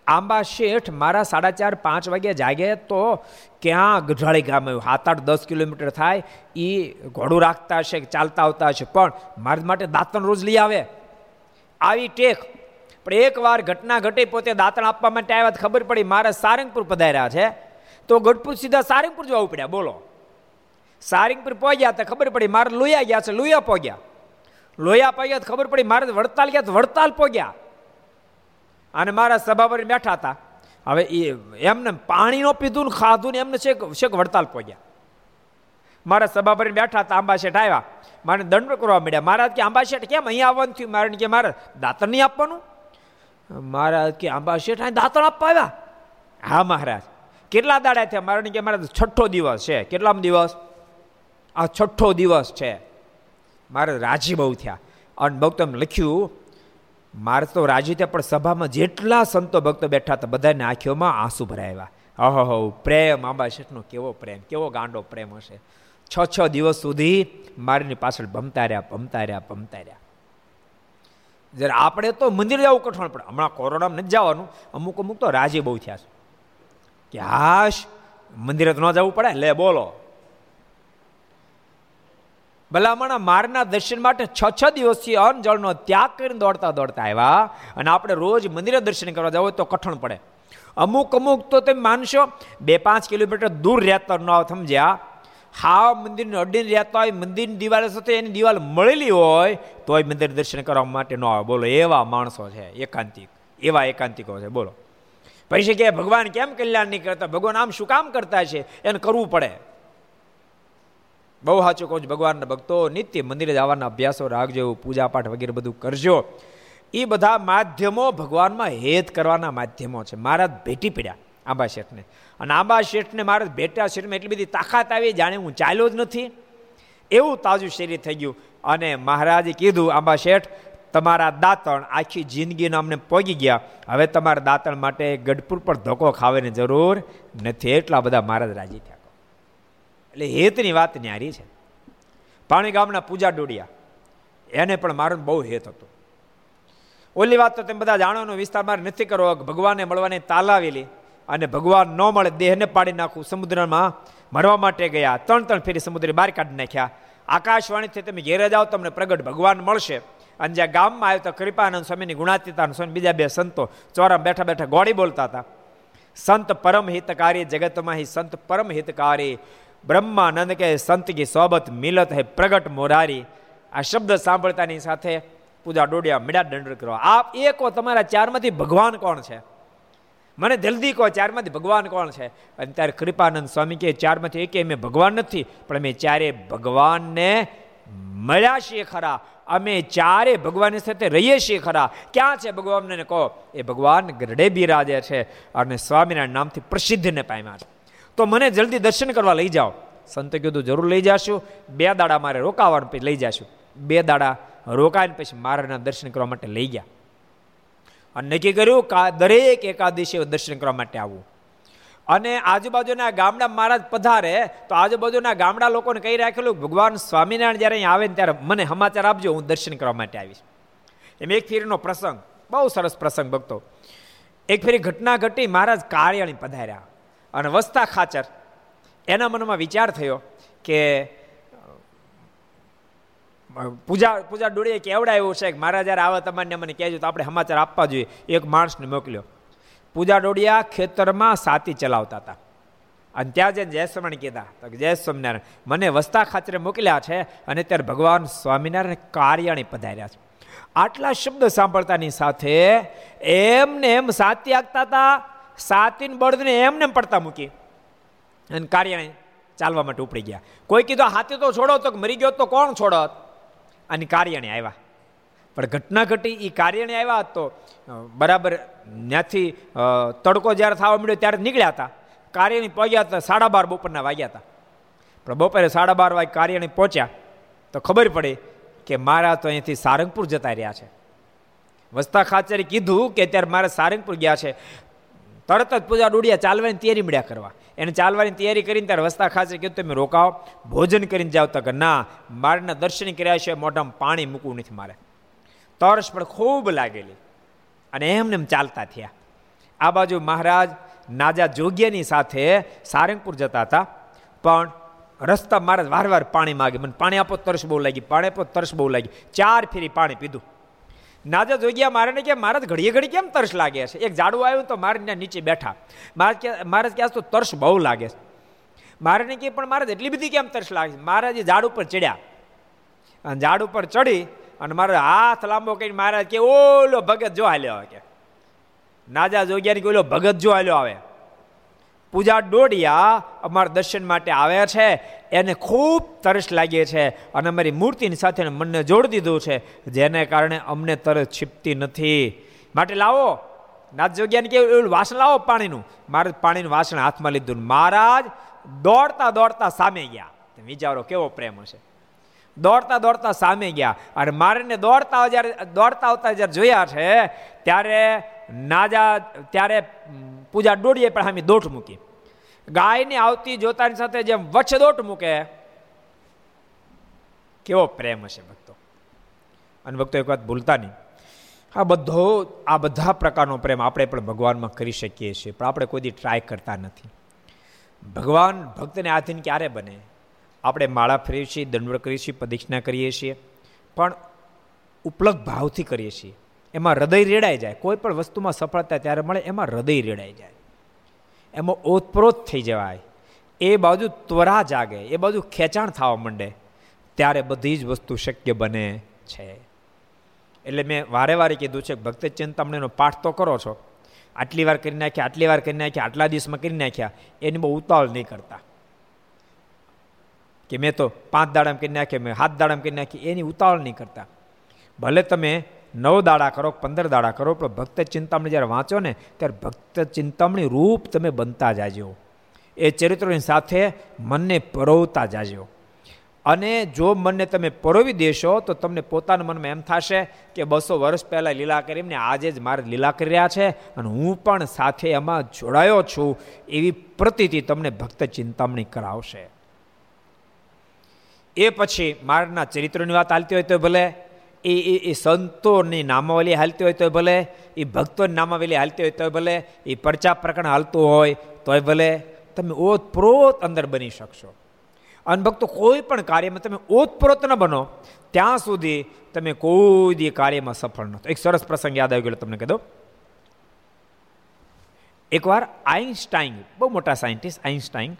આંબા શેઠ મારા સાડા ચાર, પાંચ વાગ્યા જાગે તો ક્યાં ગઢાળી ગામ આવ્યું? સાત, આઠ, દસ કિલોમીટર થાય એ ઘોડું રાખતા હશે ચાલતા આવતા હશે. પણ મારા માટે દાંતણ રોજ લઈ આવે. આવી ટેક. પણ એકવાર ઘટના ઘટી પોતે દાંતણ આપવા માટે આવ્યા ખબર પડી મારે સારંગપુર પધાર્યા છે. તો ગઢપુર સીધા સારંગપુર જવું પડ્યા બોલો. સારંગપુર પહોંચ્યા તો ખબર પડી મારે લોયા ગયા છે, લોયા પહોંચ્યા. લોયા પહોંચ્યા ખબર પડી મારે વડતાલ ગયા તો વડતાલ પહોંચ્યા. અને મારા સભા પર બેઠા હતા. હવે એ એમને પાણીનો પીધું ને ખાધું ને એમને છેક છેક વડતાલ પહોંચ્યા. મારા સભા પર બેઠા હતા, આંબાશેઠ આવ્યા. મારે દંડ કરવા મળ્યા મહારાજ, કે આંબાશેઠ કેમ અહીંયા આવવાનું થયું? મારે કે મારે દાંતણ નહીં આપવાનું? મહારાજ, કે આંબાશેઠ અહીં દાંતણ આપવા આવ્યા? હા, મહારાજ. કેટલા દાડા થયા? મારે કે મારા છઠ્ઠો દિવસ છે. કેટલામ દિવસ? આ છઠ્ઠો દિવસ છે. મારે રાજી બહુ થયા. અને ભક્તો લખ્યું મારે તો રાજી થયા પણ સભામાં જેટલા સંતો ભક્તો બેઠા હતા, બધાને આંખોમાં આંસુ ભરાયા. અહો પ્રેમ, આંબા શેઠનો કેવો પ્રેમ, કેવો ગાંડો પ્રેમ હશે. છ છ દિવસ સુધી મારીની પાછળ ભમતા રહ્યા ભમતા રહ્યા ભમતા રહ્યા જ્યારે આપણે તો મંદિર જવું કઠણ પડે. હમણાં કોરોનામાં નથી જવાનું. અમુક અમુક તો રાજી બહુ થયા છે. કે હાશ, મંદિરે તો ન જવું પડે? લે બોલો. ભલામણા મારના દર્શન માટે છ છ દિવસથી અન્ન જળનો ત્યાગ કરીને દોડતા દોડતા આવ્યા અને આપણે રોજ મંદિરે દર્શન કરવા જાવ તો કઠણ પડે. અમુક અમુક તો તમે માનશો, બે પાંચ કિલોમીટર દૂર રહેતા ન સમજ્યા? હા મંદિરને અડીને રહેતા હોય, મંદિરની દિવાલ સાથે એની દિવાલ મળેલી હોય, તોય મંદિર દર્શન કરવા માટે ન આવે. બોલો, એવા માણસો છે, એકાંતિક. એવા એકાંતિકો છે, બોલો. પછી કે ભગવાન કેમ કલ્યાણ નહીં કરતા? ભગવાન આમ શું કામ કરતા છે? એને કરવું પડે. બહુ સાચું કહું છું, ભગવાનના ભક્તો, નિત્ય મંદિરે જવાના અભ્યાસો રાખજો પૂજા પાઠ વગેરે બધું કરજો. એ બધા માધ્યમો ભગવાનમાં હેત કરવાના માધ્યમો છે. મહારાજ ભેટી પડ્યા આંબા શેઠને. અને આંબા શેઠને મહારાજ ભેટ્યા શેઠમાં એટલી બધી તાકાત આવી, જાણે હું ચાલ્યો જ નથી. એવું તાજું શરીર થઈ ગયું. અને મહારાજે કીધું, આંબા શેઠ, તમારા દાંતણ આખી જિંદગીના અમને પોગી ગયા. હવે તમારા દાંતણ માટે ગઢપુર પર ધક્કો ખાવાની જરૂર નથી. એટલા બધા મહારાજ રાજી થયા. એટલે હેતની વાત ન્યારી છે. પાણી ગામના પૂજા ડોડિયા, એને પણ મારો બહુ હેત હતો. ઓલી વાત તો તમે બધા જાણવાનો વિસ્તાર મારે નથી કરવો ભગવાનને મળવાની તાલાવેલી અને ભગવાન ન મળે, દેહને પાડી નાખવું સમુદ્રમાં મરવા માટે ગયા. ત્રણ ત્રણ ફેરી સમુદ્ર બહાર કાઢી નાખ્યા. આકાશવાણીથી તમે ઘેરે જાઓ, તમને પ્રગટ ભગવાન મળશે. અને જ્યાં ગામમાં આવ્યો તો કૃપાનંદ સ્વામીની ગુણાતીતા સ્વામી, બીજા બે સંતો ચોરા બેઠા બેઠા ગોળી બોલતા હતા. સંત પરમ હિતકારી જગતમાં સંત પરમ હિતકારી બ્રહ્માનંદ કે સંત કી સોબત મિલત હે પ્રગટ મોરારી. આ શબ્દ સાંભળતાની સાથે પૂજા ડોડિયા મીડા દંડ કરો. આપ એ કહો, તમારા ચારમાંથી ભગવાન કોણ છે? મને જલ્દી કહો, ચારમાંથી ભગવાન કોણ છે? અને ત્યારે કૃપાનંદ સ્વામી કે ચારમાંથી એક મેં ભગવાન નથી, પણ અમે ચારે ભગવાનને મળ્યા છીએ ખરા. અમે ચારે ભગવાનની સાથે રહીએ છીએ ખરા. ક્યાં છે ભગવાનને કહો, એ ભગવાન ગરડે બિરાજે છે અને સ્વામિનારાયણ નામથી પ્રસિદ્ધને પામ્યા છે. તો મને જલ્દી દર્શન કરવા લઈ જાઓ. સંતે કીધું, જરૂર લઈ જશું. બે દાડા મારે રોકાવાનું પછી લઈ જશું. બે દાડા રોકાઈને પછી મારાના દર્શન કરવા માટે લઈ ગયા. અને નક્કી કર્યું કા દરેક એકાદશી દર્શન કરવા માટે આવવું અને આજુબાજુના ગામડા મહારાજ પધારે, તો આજુબાજુના ગામડા લોકોને કહી રાખેલું ભગવાન સ્વામિનારાયણ જ્યારે અહીં આવે ને ત્યારે મને સમાચાર આપજો, હું દર્શન કરવા માટે આવીશ. એમ એક ફેરીનો પ્રસંગ, બહુ સરસ પ્રસંગ ભક્તો. એક ફેરી ઘટના ઘટી મહારાજ કાર્યાણી પધાર્યા. અને વસ્તા ખાચર એના મનમાં વિચાર થયો કે પૂજા પૂજા ડોળીએ કેવડાવ્યું છે કે મારા જ્યારે આવા તમારે મને કહેજો તો આપણે સમાચાર આપવા જોઈએ. એક માણસને મોકલ્યો. પૂજા ડોડિયા ખેતરમાં સાતી ચલાવતા હતા. અને ત્યાં જઈને જયસ્વામી કીધા, તો જય સ્વામિનારાયણ મને વસ્તા ખાતરે મોકલ્યા છે અને ત્યારે ભગવાન સ્વામિનારાયણ કાર્યાણી પધાર્યા છે. આટલા શબ્દ સાંભળતાની સાથે એમને એમ સાતી આગતા હતા સાતીન બળદને એમને પડતા મૂકી. અને કાર્યાણી ચાલવા માટે ઉપડી ગયા. કોઈ કીધું હાથી તો છોડો તો મરી ગયો તો કોણ છોડત? અને કાર્યાણી આવ્યા. પણ ઘટના ઘટી એ કાર્યને આવ્યા તો બરાબર ત્યાંથી તડકો જ્યારે થવા મળ્યો ત્યારે નીકળ્યા હતા. કાર્યની પહોંચ્યા હતા, સાડા બાર બપોરના વાગ્યા હતા. પણ બપોરે સાડા બાર વાગે કાર્યની પહોંચ્યા તો ખબર પડી કે મારા તો અહીંયાથી સારંગપુર જતા રહ્યા છે. વસ્તા ખાચરે કીધું કે અત્યારે મારે સારંગપુર ગયા છે. તરત જ પૂજા ડોડિયા ચાલવાની તૈયારી મળ્યા કરવા. એને ચાલવાની તૈયારી કરીને ત્યારે વસ્તા ખાસે કીધું તમે રોકાવો ભોજન કરીને જાવ તો કે ના, મારના દર્શન કર્યા છે, મોઢામાં પાણી મૂકવું નથી મારે. તરસ પણ ખૂબ લાગેલી. અને એમને ચાલતા થયા. આ બાજુ મહારાજ નાજા જોગ્યની સાથે સારંગપુર જતા હતા. પણ રસ્તા મહારાજ વાર વાર પાણી માગે. મને પાણી આપો તરસ બહુ લાગી, પાણી આપો તરસ બહુ લાગી. ચાર ફેરી પાણી પીધું. નાજા જોગ્યા મારે કે મહારાજ ઘડીએ ઘડી કેમ તરસ લાગે છે? એક ઝાડું આવ્યું તો મારે નીચે બેઠા. મહારાજ કે મહારાજ કે તો તરસ બહુ લાગે છે. મારે કે પણ મહારાજ એટલી બધી કેમ તરસ લાગે છે? મહારાજ ઝાડ ઉપર ચડ્યા. અને ઝાડ ઉપર ચડી અને મારે હાથ લાંબો કરીને મહારાજ કે ઓલો ભગત જો હાલ્યો કે. નાજા જોગ્યાની કે ઓલો ભગત જો હાલ્યો આવે. પૂજા ડોડિયા અમારા દર્શન માટે આવ્યા છે. એને ખૂબ તરસ લાગી છે અને અમારી મૂર્તિની સાથે મનને જોડી દીધું છે. જેને કારણે અમને તરસ છીપતી નથી. માટે લાવો, નાથ જોગ્યાને કેવું એવું વાસણ લાવો પાણીનું. મારે પાણીનું વાસણ હાથમાં લીધું મહારાજ દોડતા દોડતા સામે ગયા. વિચારો કેવો પ્રેમ હશે. દોડતા દોડતા સામે ગયા અને મારેને દોડતા જ્યારે દોડતા આવતા જ્યારે જોયા છે, ત્યારે નાજા ત્યારે પૂજા દોડીએ પણ સામે દોટ મૂકી. ગાયને આવતી જોતાની સાથે જેમ વચ્છ દોટ મૂકે, કેવો પ્રેમ હશે ભક્તો. અને ભક્તો એક વાત ભૂલતા નહીં. આ બધો, આ બધા પ્રકારનો પ્રેમ આપણે પણ ભગવાનમાં કરી શકીએ છીએ, પણ આપણે કોઈ ટ્રાય કરતા નથી. ભગવાન ભક્તને આધીન ક્યારે બને? આપણે માળા ફેરીએ છીએ દંડવડ કરીએ છીએ પ્રદક્ષિણા કરીએ છીએ, પણ ઉપલબ્ધ ભાવથી કરીએ છીએ. એમાં હૃદય રેડાઈ જાય. કોઈ પણ વસ્તુમાં સફળતા ત્યારે મળે, એમાં હૃદય રેડાઈ જાય. એમાં ઓતપ્રોત થઈ જવાય. એ બાજુ ત્વરા જાગે, એ બાજુ ખેંચાણ થવા માંડે, ત્યારે બધી જ વસ્તુ શક્ય બને છે. એટલે મેં વારે વારે કીધું છે ભક્ત ચિંતામણીનો પાઠ તો કરો છો. આટલી વાર કરી નાખ્યા, આટલી વાર કરી નાખ્યા, આટલા દિવસમાં કરી નાખ્યા, એની બહુ ઉતાવળ નહીં કરતા. કે મેં તો પાંચ દાડામ કરી નાખ્યા, મેં સાત દાડામ કરી નાખી એની ઉતાવળ નહીં કરતા. ભલે તમે નવ દાડા કરો, પંદર દાડા કરો, પણ ભક્ત ચિંતામણી જ્યારે વાંચો ને, ત્યારે ભક્ત ચિંતામણી રૂપ તમે બનતા જાજો. એ ચરિત્રોની સાથે મનને પરોવતા જાજો. અને જો મનને તમે પરોવી દેશો, તો તમને પોતાના મનમાં એમ થશે કે બસો વર્ષ પહેલાં લીલા કરી એમને, આજે જ મારે લીલા કરી રહ્યા છે અને હું પણ સાથે એમાં જોડાયો છું, એવી પ્રતિતિ તમને ભક્ત ચિંતામણી કરાવશે. એ પછી મારના ચરિત્રની વાત ચાલતી હોય તો ભલે એ એ સંતોની નામાવલી હાલતી હોય તોય ભલે, એ ભક્તોની નામાવલી હાલતી હોય તોય ભલે, એ પરચા પ્રકરણ હાલતું હોય તોય ભલે, તમે ઓતપ્રોત અંદર બની શકશો. અનભક્તો કોઈ પણ કાર્યમાં તમે ઓતપ્રોત ન બનો, ત્યાં સુધી તમે કોઈ દી કાર્યમાં સફળ ન એક સરસ પ્રસંગ યાદ આવી ગયો તમને કહી દો એકવાર આઈન્સ્ટાઈન બહુ મોટા સાયન્ટિસ્ટ આઈન્સ્ટાઈન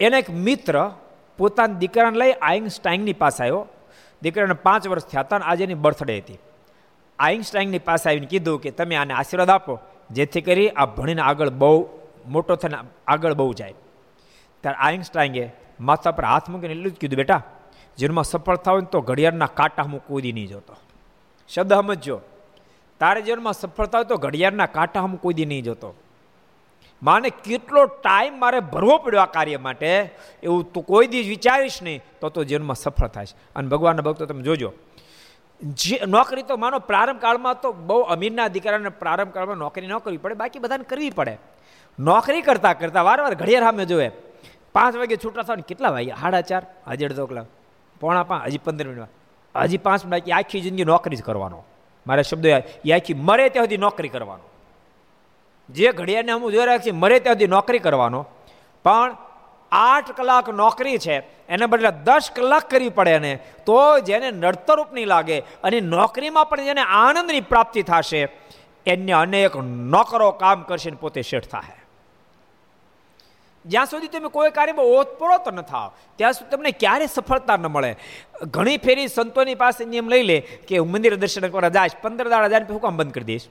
એના એક મિત્ર પોતાના દીકરાને લઈ આઈન્સ્ટાઈનની પાસે આવ્યો. દીકરાને પાંચ વર્ષ થયા હતા અને આજે એની બર્થડે હતી. આઈન્સ્ટાઈનની પાસે આવીને કીધું કે તમે આને આશીર્વાદ આપો, જેથી કરી આ ભણીને આગળ બહુ મોટો થઈને આગળ બહુ જાય. ત્યારે આઈન્સ્ટાઈંગે માથા પર હાથ મૂકીને એટલું જ કીધું, બેટા જીવનમાં સફળ થાવ તો ઘડિયાળના કાંટા હું કૂદી નહીં જોતો. શબ્દ સમજો તારે જીવનમાં સફળ હોય તો ઘડિયાળના કાંટા હું કૂદી નહીં જોતો. માને કેટલો ટાઈમ મારે ભરવો પડ્યો આ કાર્ય માટે? એવું તું કોઈ દિવસ વિચારીશ નહીં, તો તો જીવનમાં સફળ થાય અને ભગવાનના ભક્તો તમે જોજો. જે નોકરી તો માનો પ્રારંભ કાળમાં તો બહુ અમીરના દીકરાને પ્રારંભ કાળમાં નોકરી ન કરવી પડે, બાકી બધાને કરવી પડે. નોકરી કરતાં કરતાં વાર વાર ઘડિયાળ સામે જોવે. પાંચ વાગે છૂટા થવા કેટલા વાગ્યા? સાડા ચાર? હજી અડધો કલાક. પોણા પાંચ? હજી પંદર મિનિટમાં હજી પાંચ મિનિટ આખી જિંદગી નોકરી જ કરવાનો. મારા શબ્દો એ આખી મરે ત્યાં સુધી નોકરી કરવાનો. જે ઘડિયાળને અમુક જોઈ રહ્યા છે, મરે ત્યાં સુધી નોકરી કરવાનો. પણ આઠ કલાક નોકરી છે, એને બદલે દસ કલાક કરવી પડે ને તો જેને નડતરૂપ લાગે અને નોકરીમાં પણ જેને આનંદની પ્રાપ્તિ થશે એને અનેક નોકરો કામ કરશે પોતે શેઠ થાય જ્યાં સુધી તમે કોઈ કાર્યમાં ઓતપ્રોત ન થાવ. ત્યાં સુધી તમને ક્યારે સફળતા ન મળે. ઘણી ફેરી સંતોની પાસે નિયમ લઈ લે કે હું મંદિર દર્શન કરવા જાય પંદર દાડા જાય હું કામ બંધ કરી દઈશ.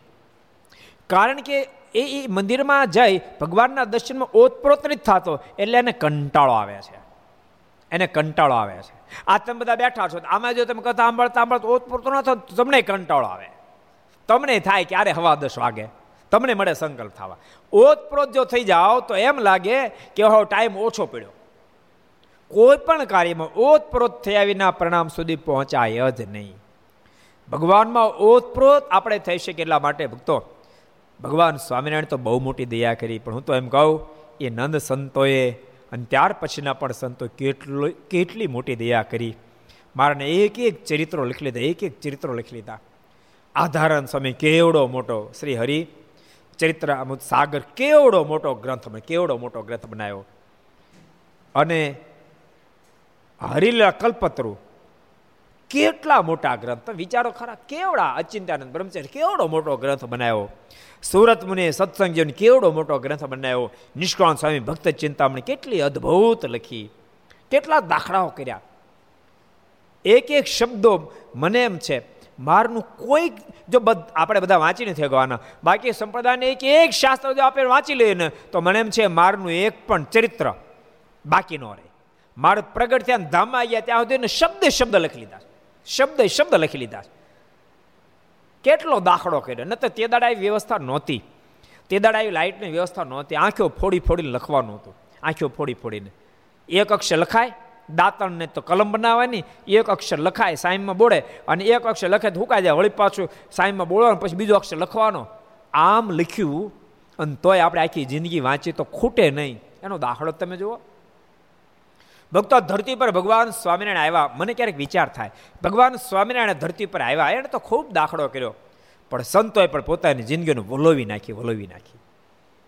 કારણ કે એ એ મંદિરમાં જઈ ભગવાનના દર્શનમાં ઓતપ્રોતરિત થતો, એટલે એને કંટાળો આવે છે. એને કંટાળો આવે છે. આ તમે બધા બેઠા છો, આમાં જો તમે કથા સાંભળતા સાંભળતા ઓતપ્રોતો ન થતો તમને કંટાળો આવે. તમને થાય ક્યારે હવા દસ વાગે. તમને મળે સંકલ્પ થવા. ઓતપ્રોત જો થઈ જાઓ, તો એમ લાગે કે હો, ટાઈમ ઓછો પડ્યો. કોઈ પણ કાર્યમાં ઓતપ્રોત થયા વિના પરિણામ સુધી પહોંચાય જ નહીં. ભગવાનમાં ઓતપ્રોત આપણે થઈ શકીએ એટલા માટે ભક્તો ભગવાન સ્વામિનારાયણ તો બહુ મોટી દયા કરી, પણ હું તો એમ કહું, એ નંદ સંતોએ અને ત્યાર પછીના પણ સંતો કેટલો, કેટલી મોટી દયા કરી. મારાને એક એક ચરિત્રો લખી લીધા, એક એક ચરિત્રો લખી લીધા. આધારણ સ્વામી કેવડો મોટો, શ્રી હરિ. ચરિત્ર સાગર કેવડો મોટો ગ્રંથ કેવડો મોટો ગ્રંથ બનાવ્યો. અને હરિલા કલ્પતરુ કેટલા મોટા ગ્રંથ? વિચારો ખરા, કેવડા અચિંતાનંદ બ્રહ્મચર્ય કેવડો મોટો ગ્રંથ બનાવ્યો? સુરત મુનિ સત્સંગ જીવન કેવડો મોટો ગ્રંથ બનાવ્યો? નિષ્કાળ સ્વામી ભક્ત ચિંતામણી કેટલી અદ્ભુત લખી. કેટલા દાખલાઓ કર્યા. એક એક શબ્દો મને એમ છે, મારનું કોઈ જો આપણે બધા વાંચી નથી શકવાના. બાકી સંપ્રદાયને એક એક શાસ્ત્ર જો આપણે વાંચી લઈએ ને, તો મને એમ છે, મારનું એક પણ ચરિત્ર બાકી ન રહે. માર પ્રગટ થયા ધામમાં આવ્યા ત્યાં સુધી શબ્દે શબ્દ લખી લીધા શબ્દ શબ્દ લખી લીધા કેટલો દાખલો કર્યો? ન તો તે દાડા વ્યવસ્થા નહોતી. તે દાડા લાઇટની વ્યવસ્થા નહોતી. આંખો ફોડી ફોડીને લખવાનું હતું. આંખો ફોડી ફોડીને. એક અક્ષર લખાય, દાંતણને તો કલમ બનાવવાની, એક અક્ષર લખાય સાઈમમાં બોળે, અને એક અક્ષર લખે તો હુકાઈ જાય વળી પાછું સાઈમમાં બોલવાનું પછી બીજો અક્ષર લખવાનો. આમ લખ્યું, અને તોય આપણે આખી જિંદગી વાંચી તો ખૂટે નહીં. એનો દાખલો તમે જુઓ. ભક્તો ધરતી પર ભગવાન સ્વામિનારાયણ આવ્યા. મને ક્યારેક વિચાર થાય, ભગવાન સ્વામિનારાયણ ધરતી પર આવ્યા. એણે તો ખૂબ દાખલો કર્યો. પણ સંતોએ પણ પોતાની જિંદગીનું વલોવી નાખી વલોવી નાખી.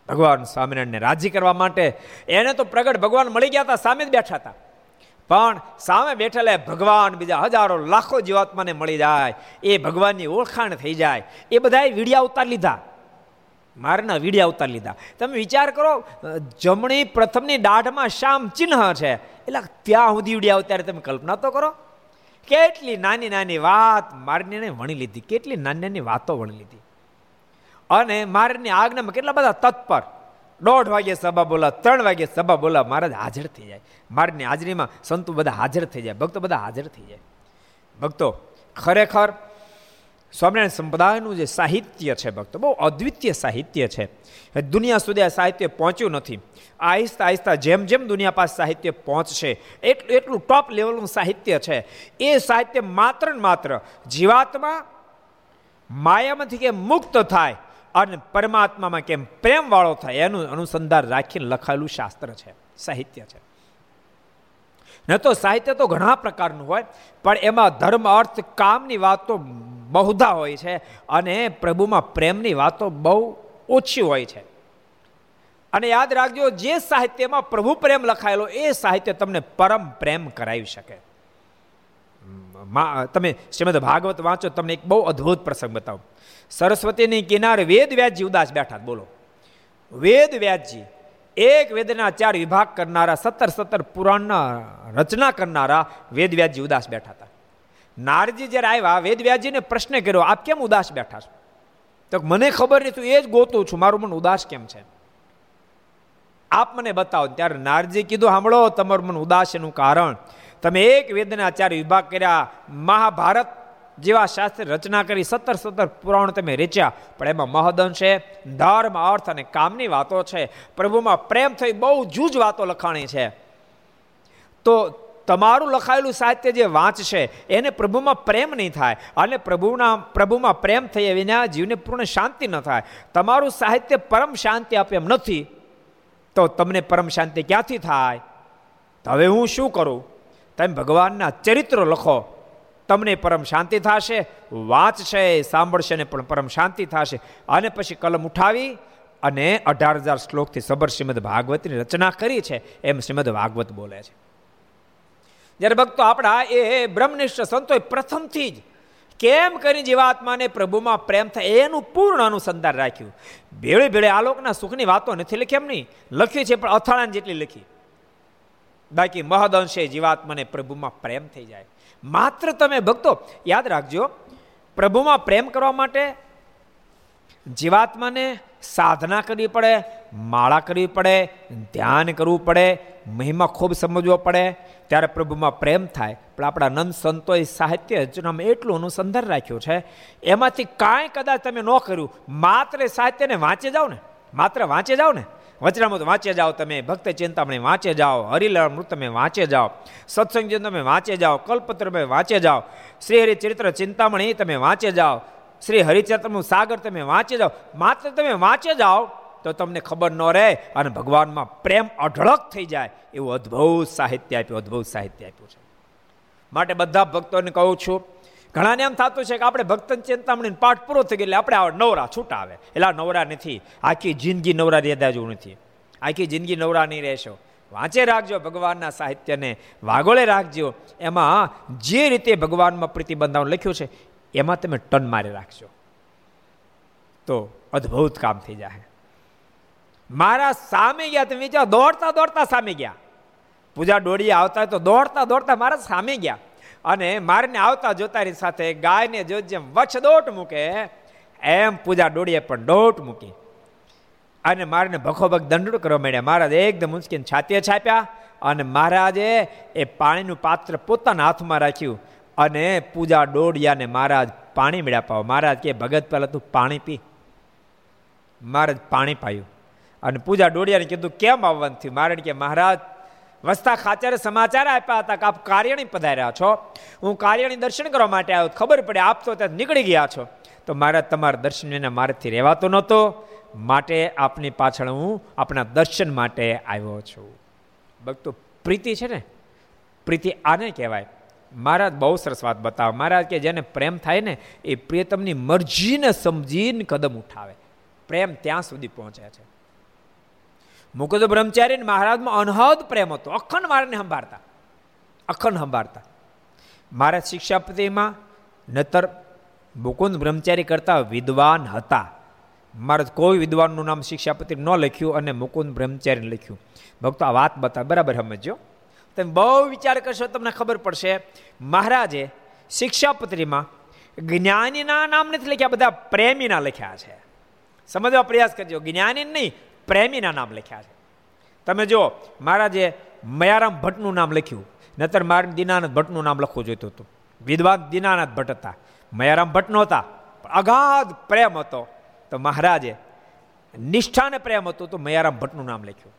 ભગવાન સ્વામિનારાયણને રાજી કરવા માટે એને તો પ્રગટ ભગવાન મળી ગયા હતા, સામે જ બેઠા હતા. પણ સામે બેઠેલા ભગવાન બીજા હજારો, લાખો જીવાત્માને મળી જાય. એ ભગવાનની ઓળખાણ થઈ જાય. એ બધાએ વીડિયા ઉતાર લીધા. મારના વીડિયા ઉતાર લીધા. તમે વિચાર કરો જમણી પ્રથમની દાઢમાં શામ ચિહ્ન છે. એટલે ત્યાં સુધી વીડિયા ત્યારે તમે કલ્પના તો કરો. કેટલી નાની નાની વાત મારને વણી લીધી. કેટલી નાની નાની વાતો વણી લીધી. અને મારની આજ્ઞામાં કેટલા બધા તત્પર. દોઢ વાગે સભા બોલા, ત્રણ વાગે સભા બોલા, મહારાજ હાજર થઈ જાય. મારની હાજરીમાં સંતો બધા હાજર થઈ જાય. ભક્તો બધા હાજર થઈ જાય. ભક્તો, ખરેખર સ્વામિનારાયણ સંપ્રદાયનું જે સાહિત્ય છે ભક્તો, બહુ અદ્વિતીય સાહિત્ય છે. દુનિયા સુધી આ સાહિત્ય પહોંચ્યું નથી. આહિસ્તા આહિસ્તા જેમ જેમ દુનિયા પાસે સાહિત્ય પહોંચશે એટલું એટલું ટોપ લેવલનું સાહિત્ય છે. એ સાહિત્ય માત્ર ને માત્ર જીવાત્મા માયામાંથી કેમ મુક્ત થાય અને પરમાત્મામાં કેમ પ્રેમવાળો થાય, એનું અનુસંધાન રાખીને લખાયેલું શાસ્ત્ર છે, સાહિત્ય છે. ન તો સાહિત્ય તો ઘણા પ્રકારનું હોય, પણ એમાં ધર્મ, અર્થ, કામની વાતો બહુધા હોય છે અને પ્રભુમાં પ્રેમની વાતો બહુ ઓછી હોય છે. અને યાદ રાખજો, જે સાહિત્યમાં પ્રભુ પ્રેમ લખાયેલો, એ સાહિત્ય તમને પરમ પ્રેમ કરાવી શકે. તમે શ્રીમદ ભાગવત વાંચો, તમને એક બહુ અદ્ભુત પ્રસંગ બતાવું. સરસ્વતીની કિનારે વેદ વ્યાસજી ઉદાસ બેઠા, બોલો. વેદ વ્યાસજી એક વેદના ચાર વિભાગ કરનારા, સત્તર સત્તર પુરાણના રચના કરનારા વેદવ્યાજી ઉદાસ બેઠા હતા. નારજી જ્યારે આવ્યા, વેદવ્યાજીને પ્રશ્ન કર્યો, આપ કેમ ઉદાસ બેઠા છો? તો મને ખબર નહીં, તું એ જ ગોતું છું, મારું મન ઉદાસ કેમ છે? આપ મને બતાવો. ત્યારે નારજી કીધું સાંભળો તમારું મન ઉદાસ એનું કારણ. તમે એક વેદના ચાર વિભાગ કર્યા, મહાભારત જેવા શાસ્ત્ર રચના કરી સત્તર સત્તર પુરાણ તમે રેચ્યા. પણ એમાં મહદંશે ધર્મ, અર્થ અને કામની વાતો છે. પ્રભુમાં પ્રેમ થઈ બહુ જૂજ વાતો લખાણી છે. તો તમારું લખાયેલું સાહિત્ય જે વાંચશે, એને પ્રભુમાં પ્રેમ નહીં થાય. અને પ્રભુના, પ્રભુમાં પ્રેમ થઈ વિના જીવને પૂર્ણ શાંતિ ન થાય. તમારું સાહિત્ય પરમ શાંતિ આપે એમ નથી. તો તમને પરમ શાંતિ ક્યાંથી થાય? તો હવે હું શું કરું? તમે ભગવાનના ચરિત્રો લખો. તમને પરમ શાંતિ થશે, વાંચશે, સાંભળશે ને પણ પરમ શાંતિ થશે. અને પછી કલમ ઉઠાવી અને અઢાર હજાર શ્લોકથી સબર શ્રીમદ ભાગવતની રચના કરી છે, એમ શ્રીમદ ભાગવત બોલે છે. જ્યારે ભક્તો આપણા એ બ્રહ્મનિષ્ઠ સંતોએ પ્રથમથી જ કેમ કરી જીવાત્માને પ્રભુમાં પ્રેમ થાય એનું પૂર્ણ અનુસંધાન રાખ્યું? ભેળે ભેળે આલોકના સુખની વાતો નથી લખી એમ નહીં લખી છે, પણ અથાણાની જેટલી લખી. બાકી મહદ અંશે જીવાત્માને પ્રભુમાં પ્રેમ થઈ જાય. માત્ર તમે ભક્તો, યાદ રાખજો, પ્રભુમાં પ્રેમ કરવા માટે જીવાત્માને સાધના કરવી પડે, માળા કરવી પડે, ધ્યાન કરવું પડે, મહિમા ખૂબ સમજવો પડે, ત્યારે પ્રભુમાં પ્રેમ થાય. પણ આપણા નંદ સંતોએ સાહિત્ય રચનામાં એટલું અનુસંધાન રાખ્યું છે, એમાંથી કાંઈ કદાચ તમે ન કર્યું, માત્ર સાહિત્યને વાંચે જાઓ ને, માત્ર વાંચે જાઓ ને. વચનામૃત વાંચે જાઓ, તમે ભક્ત ચિંતામણી વાંચે જાઓ હરિલામૃત તમે વાંચે જાઓ, સત્સંગ તમે વાંચે જાઓ, કલ્પત્ર તમે વાંચે જાઓ, શ્રી હરિચરિત્ર ચિંતામણી તમે વાંચે જાઓ, શ્રી હરિચરિત્રનું સાગર તમે વાંચે જાઓ, માત્ર તમે વાંચે જાઓ તો તમને ખબર ન રહે અને ભગવાનમાં પ્રેમ અઢળક થઈ જાય એવું અદ્ભુત સાહિત્ય આપ્યું, અદ્ભુત સાહિત્ય આપ્યું છે. માટે બધા ભક્તોને કહું છું ઘણાને એમ થતું છે કે આપણે ભક્તન ચિંતામણી પાઠ પૂરો થઈ ગયો એટલે આપણે આ નવરા છૂટા આવે એટલે નવરા નથી. આખી જિંદગી નવરા રહેતા જેવું નથી. આખી જિંદગી નવરા નહીં રહેશો. વાંચે રાખજો ભગવાનના સાહિત્યને, વાગોળે રાખજો. એમાં જે રીતે ભગવાનમાં પ્રતિબંધાવ લખ્યું છે, એમાં તમે ટન મારી રાખજો. તો અદ્ભુત કામ થઈ જાય મારા સામે ગયા, તમે વિચાર, દોડતા દોડતા સામે ગયા. પૂજા ડોળીએ આવતા તો દોડતા દોડતા મારા સામે ગયા. અને મારને આવતા જોતાની સાથે ગાયને જો જેમ વચ્છ દોટ મૂકે, એમ પૂજા ડોળીએ પણ દોટ મૂકી. અને મારને ભખોભખ દંડ કરવા માંડ્યા. મહારાજ એકદમ ઉંચકીને છાતીએ છાપ્યા અને મહારાજે એ પાણીનું પાત્ર પોતાના હાથમાં રાખ્યું અને પૂજા ડોડિયાને મહારાજ પાણી મેળ્યા પાવ. મહારાજ કે, ભગત, પહેલાં તું પાણી પી. મહારાજ પાણી પાયું અને પૂજા ડોડિયાને કીધું, કેમ આવવાનું થયું? મહારાજ કે, મહારાજ વસ્તા ખાચરે સમાચાર આપ્યા હતા કે આપ કાર્યણી પધાર્યા છો. હું કાર્યણી દર્શન કરવા માટે આવ્યો. ખબર પડે, આપ તો ત્યાં નીકળી ગયા છો. તો મારા તમારા દર્શન વિના મારાથી રહેવાતો નહોતો. માટે આપની પાછળ હું આપણા દર્શન માટે આવ્યો છું. ભક્તો, પ્રીતિ છે ને? પ્રીતિ આને કહેવાય. મહારાજ બહુ સરસ વાત બતાવે. મહારાજ કે જેને પ્રેમ થાય ને, એ પ્રિયતમની મરજીને સમજીને કદમ ઉઠાવે. પ્રેમ ત્યાં સુધી પહોંચે છે. મુકુદ બ્રહ્મચારી મહારાજમાં અનહદ પ્રેમ હતો. અખંડ મારાને સંભાળતા. અખંડ સંભાળતા. મારા શિક્ષાપતિમાં નતર મુકુંદ બ્રહ્મચારી કરતા વિદ્વાન હતા. મારે કોઈ વિદ્વાનનું નામ શિક્ષાપતિ ન લખ્યું અને મુકુંદ બ્રહ્મચારી લખ્યું. ભક્તો, આ વાત બતા બરાબર સમજો તમે બહુ વિચાર કરશો તમને ખબર પડશે. મહારાજે શિક્ષાપત્રીમાં જ્ઞાનીના નામ નથી લખ્યા, બધા પ્રેમીના લખ્યા છે. સમજવા પ્રયાસ કરજો. જ્ઞાની નહીં પ્રેમીના નામ લખ્યા છે. તમે જો મહારાજે મયારામ ભટ્ટનું નામ લખ્યું, નતર મારે દીનાનાથ ભટ્ટનું નામ લખવું જોઈતું હતું. વિદ્વાન દીનાનાથ ભટ્ટ હતા. મયારામ ભટ્ટ નહોતા અગાધ પ્રેમ હતો. તો મહારાજે નિષ્ઠાને પ્રેમ હતો તો મયારામ ભટ્ટનું નામ લખ્યું.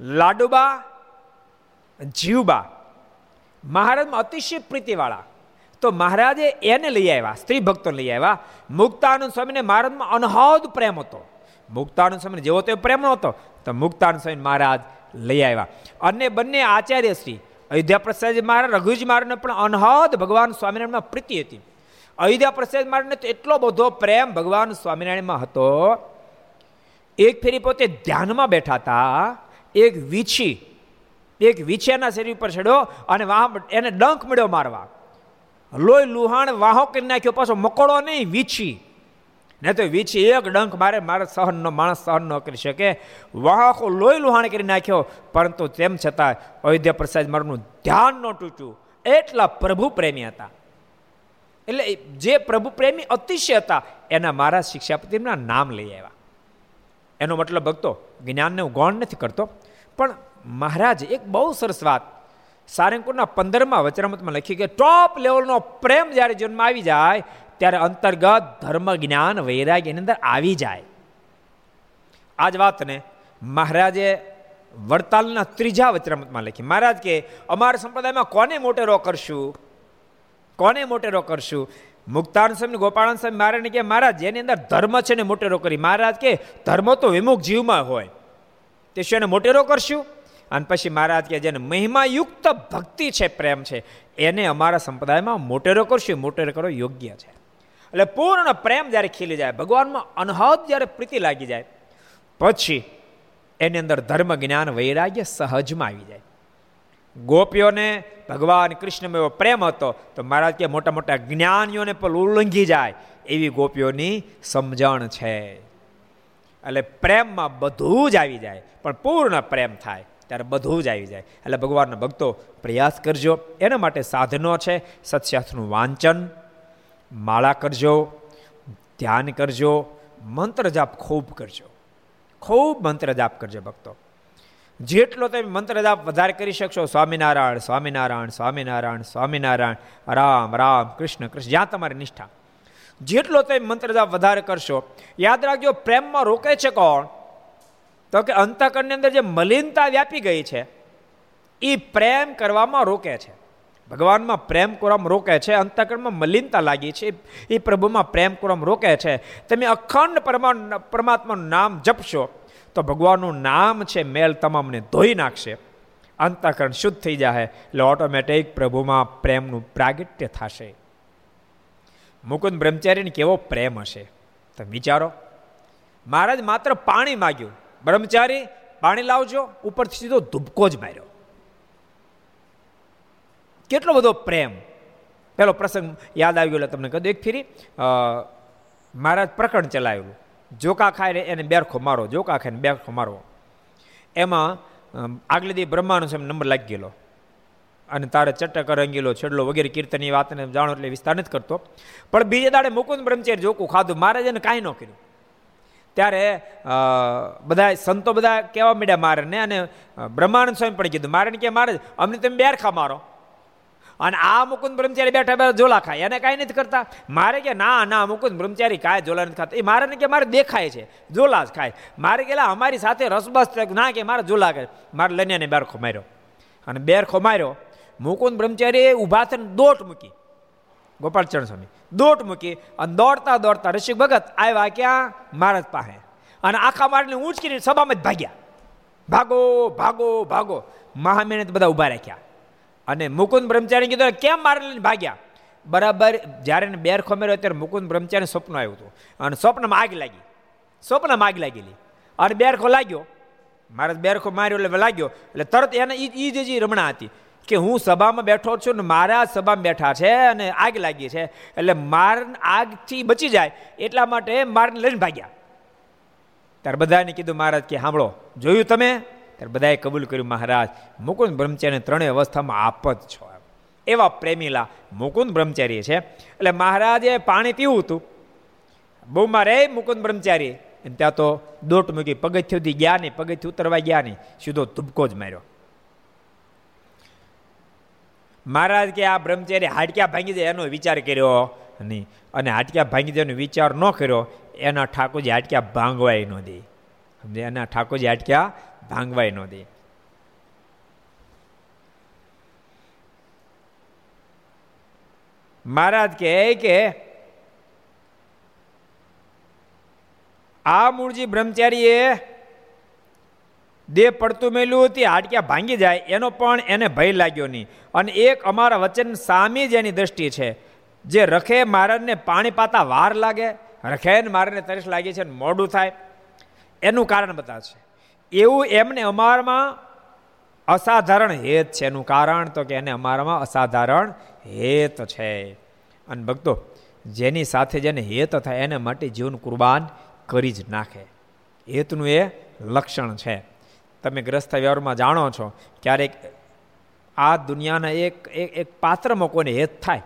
લાડુબા જીવબા મહારાજમાં અતિશય પ્રીતિવાળા. તો મહારાજે એને લઈ આવ્યા સ્ત્રી ભક્તો લઈ આવ્યા. મુક્તાનંદ સ્વામીને મહારાજમાં અનહદ પ્રેમ હતો. મુક્તાનંદ સ્વામી જેવો તો પ્રેમ હતો તો મુક્તાનંદ સ્વામી મહારાજ લઈ આવ્યા. અને બંને આચાર્ય શ્રી અયોધ્યા પ્રસાદ મહારાજ, રઘુજ મહારાજને પણ અનહદ ભગવાન સ્વામિનારાયણમાં પ્રીતિ હતી. અયોધ્યા પ્રસાદ મહારાજને તો એટલો બધો પ્રેમ ભગવાન સ્વામિનારાયણમાં હતો, એક ફેરી પોતે ધ્યાનમાં બેઠા હતા, એક વીછી, એક વીછેના શરીર ઉપર ચડ્યો અને વાહ, એને ડંખ મળ્યો મારવા. લોહી લુહાણ વાહો કરી નાખ્યો, પાછો મકોડો નહીં, વીછી. ને તો વીછી એક ડંખ મારે, મારા સહનનો માણસ સહન ન કરી શકે. વાહકો લોહી લુહાણ કરી નાખ્યો, પરંતુ તેમ છતાં અયોધ્યા પ્રસાદ મારનું ધ્યાન ન તૂટ્યું. એટલા પ્રભુ પ્રેમી હતા. એટલે જે પ્રભુ પ્રેમી અતિશય હતા, એના મારા શિક્ષાપતિના નામ લઈ આવ્યા. એનો મતલબ ભક્તો, જ્ઞાનને હું ગૌણ નથી કરતો, પણ મહારાજ, એક બહુ સરસ વાત. સારંગપુરના પંદરમાં વચરામતમાં લખી કે ટોપ લેવલનો પ્રેમ જ્યારે જન્મ આવી જાય ત્યારે અંતર્ગત ધર્મ જ્ઞાન વૈરાગ્ય એની અંદર આવી જાય. આ જ વાતને મહારાજે વડતાલના ત્રીજા વચરામતમાં લખી. મહારાજ કે, અમારા સંપ્રદાયમાં કોને મોટેરો કરશું? કોને મોટેરો કરશું? મુક્તાન સ્વામી ગોપાળાન સ્વામી મહારાજને કે, મહારાજ, જેની અંદર ધર્મ છે ને મોટેરો કરી. મહારાજ કે, ધર્મ તો વિમુખ જીવમાં હોય. તે શું એને મોટેરો કરશું? અને પછી મહારાજ કે, જેને મહિમાયુક્ત ભક્તિ છે, પ્રેમ છે, એને અમારા સંપ્રદાયમાં મોટેરો કરશું મોટેરો કરો યોગ્ય છે. એટલે પૂર્ણ પ્રેમ જ્યારે ખીલી જાય, ભગવાનમાં અનહદ જ્યારે પ્રીતિ લાગી જાય, પછી એની અંદર ધર્મ જ્ઞાન વૈરાગ્ય સહજમાં આવી જાય. ગોપીઓને ભગવાન કૃષ્ણમાં એવો પ્રેમ હતો, તો મહારાજ કે મોટા મોટા જ્ઞાનીઓને પણ ઉલ્લંઘી જાય, એવી ગોપીઓની સમજણ છે. એટલે પ્રેમમાં બધું જ આવી જાય, પણ પૂર્ણ પ્રેમ થાય, ત્યારે બધું જ આવી જાય. એટલે ભગવાનના ભક્તો પ્રયાસ કરજો, એના માટે સાધનો છે સત્શાસ્ત્રનું વાંચન માળા કરજો, ધ્યાન કરજો, મંત્ર જાપ ખૂબ કરજો. ખૂબ મંત્ર જાપ કરજો ભક્તો. જેટલો તમે મંત્ર જાપ વધારે કરી શકશો, સ્વામિનારાયણ સ્વામિનારાયણ સ્વામિનારાયણ સ્વામિનારાયણ, રામ રામ, કૃષ્ણ કૃષ્ણ, જ્યાં તમારી નિષ્ઠા. જેટલો તમે મંત્ર જાપ વધારે કરશો, યાદ રાખજો, પ્રેમમાં રોકે છે કોણ? તો કે અંતકરની અંદર જે મલિનતા વ્યાપી ગઈ છે એ પ્રેમ કરવામાં રોકે છે. ભગવાનમાં પ્રેમ કરવામાં રોકે છે, અંતકરણમાં મલિનતા લાગી છે, એ પ્રભુમાં પ્રેમ કરવામાં રોકે છે. તમે અખંડ પરમાત્માનું નામ જપશો, તો ભગવાનનું નામ છે મેલ તમામને ધોઈ નાખશે. અંતકરણ શુદ્ધ થઈ જાય એટલે ઓટોમેટિક પ્રભુમાં પ્રેમનું પ્રાગટ્ય થશે. મુકુંદ બ્રહ્મચારીને કેવો પ્રેમ હશે? તમે વિચારો. મહારાજ માત્ર પાણી માગ્યું. બ્રહ્મચારી, પાણી લાવજો, ઉપરથી સીધો ધુબકો જ માર્યો. કેટલો બધો પ્રેમ. પેલો પ્રસંગ યાદ આવી ગયો તમને કહ્યું એક ફેરી મહારાજ પ્રકરણ ચલાવેલું. જોકા ખાય એને બેરખો મારો, જોકા ખાઈને બેરખો મારો. એમાં આગલે દી બ્રહ્માનો છે નંબર લાગી ગયેલો. અને તારે ચટક રંગીલો, છેડલો વગેરે કીર્તનની વાતને જાણો એટલે વિસ્તાર નથી કરતો. પણ બીજે દાડે મુકુંદ બ્રહ્મચારી જોકું ખાધું. મહારાજ એને કાંઈ ન કર્યું. ત્યારે બધા સંતો બધા કહેવા માંડ્યા મારે ને અને બ્રહ્માનંદ સ્વામી પણ કીધું મારે કે મારે અમને તમે બેરખા મારો. અને આ મુકુંદ બ્રહ્મચારી બેઠા બેઠા ઝોલા ખાય. એને કાંઈ નથી કરતા. મારે કે ના ના, મુકુંદ બ્રહ્મચારી કાંઈ ઝોલા નથી ખાતા. એ મારે કે મારે દેખાય છે. ઝોલા જ ખાય. મારે કે અમારી સાથે રસબસ ના, કે મારે ઝોલા કરે. મારે લઈને બેરખો માર્યો. અને બેરખો માર્યો. મુકુંદ બ્રહ્મચારીએ ઊભા થઈને દોટ મૂકી. ગોપાલચરણ સ્વામી, દોટ મૂકી અને દોડતા દોડતા ઋષિક ભગત આવ્યા ક્યાં? મહારાજ પાસે. અને આખા મારને ઊંચકીને સભામાં જ ભાગ્યા. ભાગો ભાગો ભાગો. મહામહેનત બધા ઊભા રાખ્યા. અને મુકુંદ બ્રહ્મચારી કીધું કેમ મારે ભાગ્યા? બરાબર, જ્યારે બેર ખોમેરો ત્યારે મુકુંદ બ્રહ્મચારી સ્વપ્ન આવ્યું હતું. અને સ્વપ્નમાં આગ લાગી. સ્વપ્નમાં આગ લાગેલી. અને બેરખો લાગ્યો. મારે બેરખો માર્યો એટલે લાગ્યો. એટલે તરત એને એ જ રમણા હતી કે હું સભામાં બેઠો છું ને મારા સભામાં બેઠા છે અને આગ લાગી છે. એટલે માર આગથી બચી જાય એટલા માટે મારને લઈને ભાગ્યા. ત્યારે બધાને કીધું, મહારાજ કે, સાંભળો, જોયું તમે? ત્યારે બધાએ કબૂલ કર્યું, મહારાજ, મુકુંદ બ્રહ્મચારી ત્રણેય અવસ્થામાં આપ જ છો. એવા પ્રેમીલા મુકુંદ બ્રહ્મચારી છે. એટલે મહારાજે પાણી પીવું હતું. બહુ મારે મુકુંદ બ્રહ્મચારી. ત્યાં તો દોટ મૂકી પગથિયુંથી ગયા નહીં, પગથિયું ઉતરવા ગયા નહીં. સીધો ધુબકો જ માર્યો. મહારાજ કે, આ બ્રહ્મચારી હાડક્યા ભાંગી જાય એનો વિચાર કર્યો નહીં. અને હાડક્યા ભાંગી જાય એનો વિચાર ન કર્યો. એના ઠાકોરજી હાડક્યા ભાંગવાય ન દે. એના ઠાકોરજી હાડક્યા ભાંગવાય ન દે. મહારાજ કહે કે, આ મૂળજી બ્રહ્મચારીએ દેહ પડતું મેલું હતી હાડક્યા ભાંગી જાય. એનો પણ એને ભય લાગ્યો નહીં. અને એક અમારા વચન સામે જ એની દ્રષ્ટિ છે. જે રખે મહારાજને પાણી પાતા વાર લાગે રખે ને મારાને તરસ લાગી છે મોડું થાય. એનું કારણ બતાવશે. એવું એમને અમારામાં અસાધારણ હેત છે. એનું કારણ તો કે એને અમારામાં અસાધારણ હેત છે. અને ભક્તો, જેની સાથે જેને હેત થાય એને માટે જીવન કુરબાન કરી જ નાખે. હેતનું એ લક્ષણ છે. તમે ગ્રસ્ત વ્યવહારમાં જાણો છો, ક્યારેક આ દુનિયાના એક એક પાત્રમાં કોઈને હેત થાય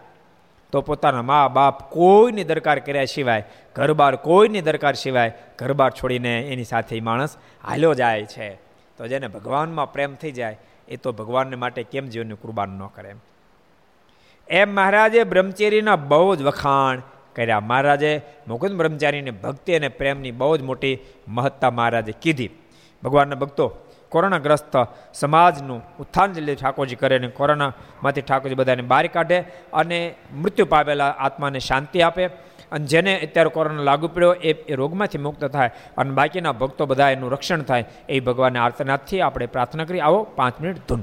તો પોતાના મા બાપ કોઈની દરકાર કર્યા સિવાય, ઘરબાર કોઈની દરકાર સિવાય ઘરબાર છોડીને એની સાથે માણસ હાલ્યો જાય છે. તો જેને ભગવાનમાં પ્રેમ થઈ જાય, એ તો ભગવાનને માટે કેમ જીવનની કુરબાન ન કરે? એમ મહારાજે બ્રહ્મચેરીના બહુ જ વખાણ કર્યા. મહારાજે મુકુંદ બ્રહ્મચારીની ભક્તિ અને પ્રેમની બહુ જ મોટી મહત્તા મહારાજે કીધી. ભગવાનના ભક્તો કોરોનાગ્રસ્ત સમાજનું ઉત્થાન જે ઠાકોરજી કરે અને કોરોનામાંથી ઠાકોરજી બધાને બહાર કાઢે અને મૃત્યુ પામેલા આત્માને શાંતિ આપે. અને જેને અત્યારે કોરોના લાગુ પડ્યો એ એ રોગમાંથી મુક્ત થાય અને બાકીના ભક્તો બધા એનું રક્ષણ થાય એ ભગવાનને આર્તનાથથી આપણે પ્રાર્થના કરી. આવો પાંચ મિનિટ ધૂન.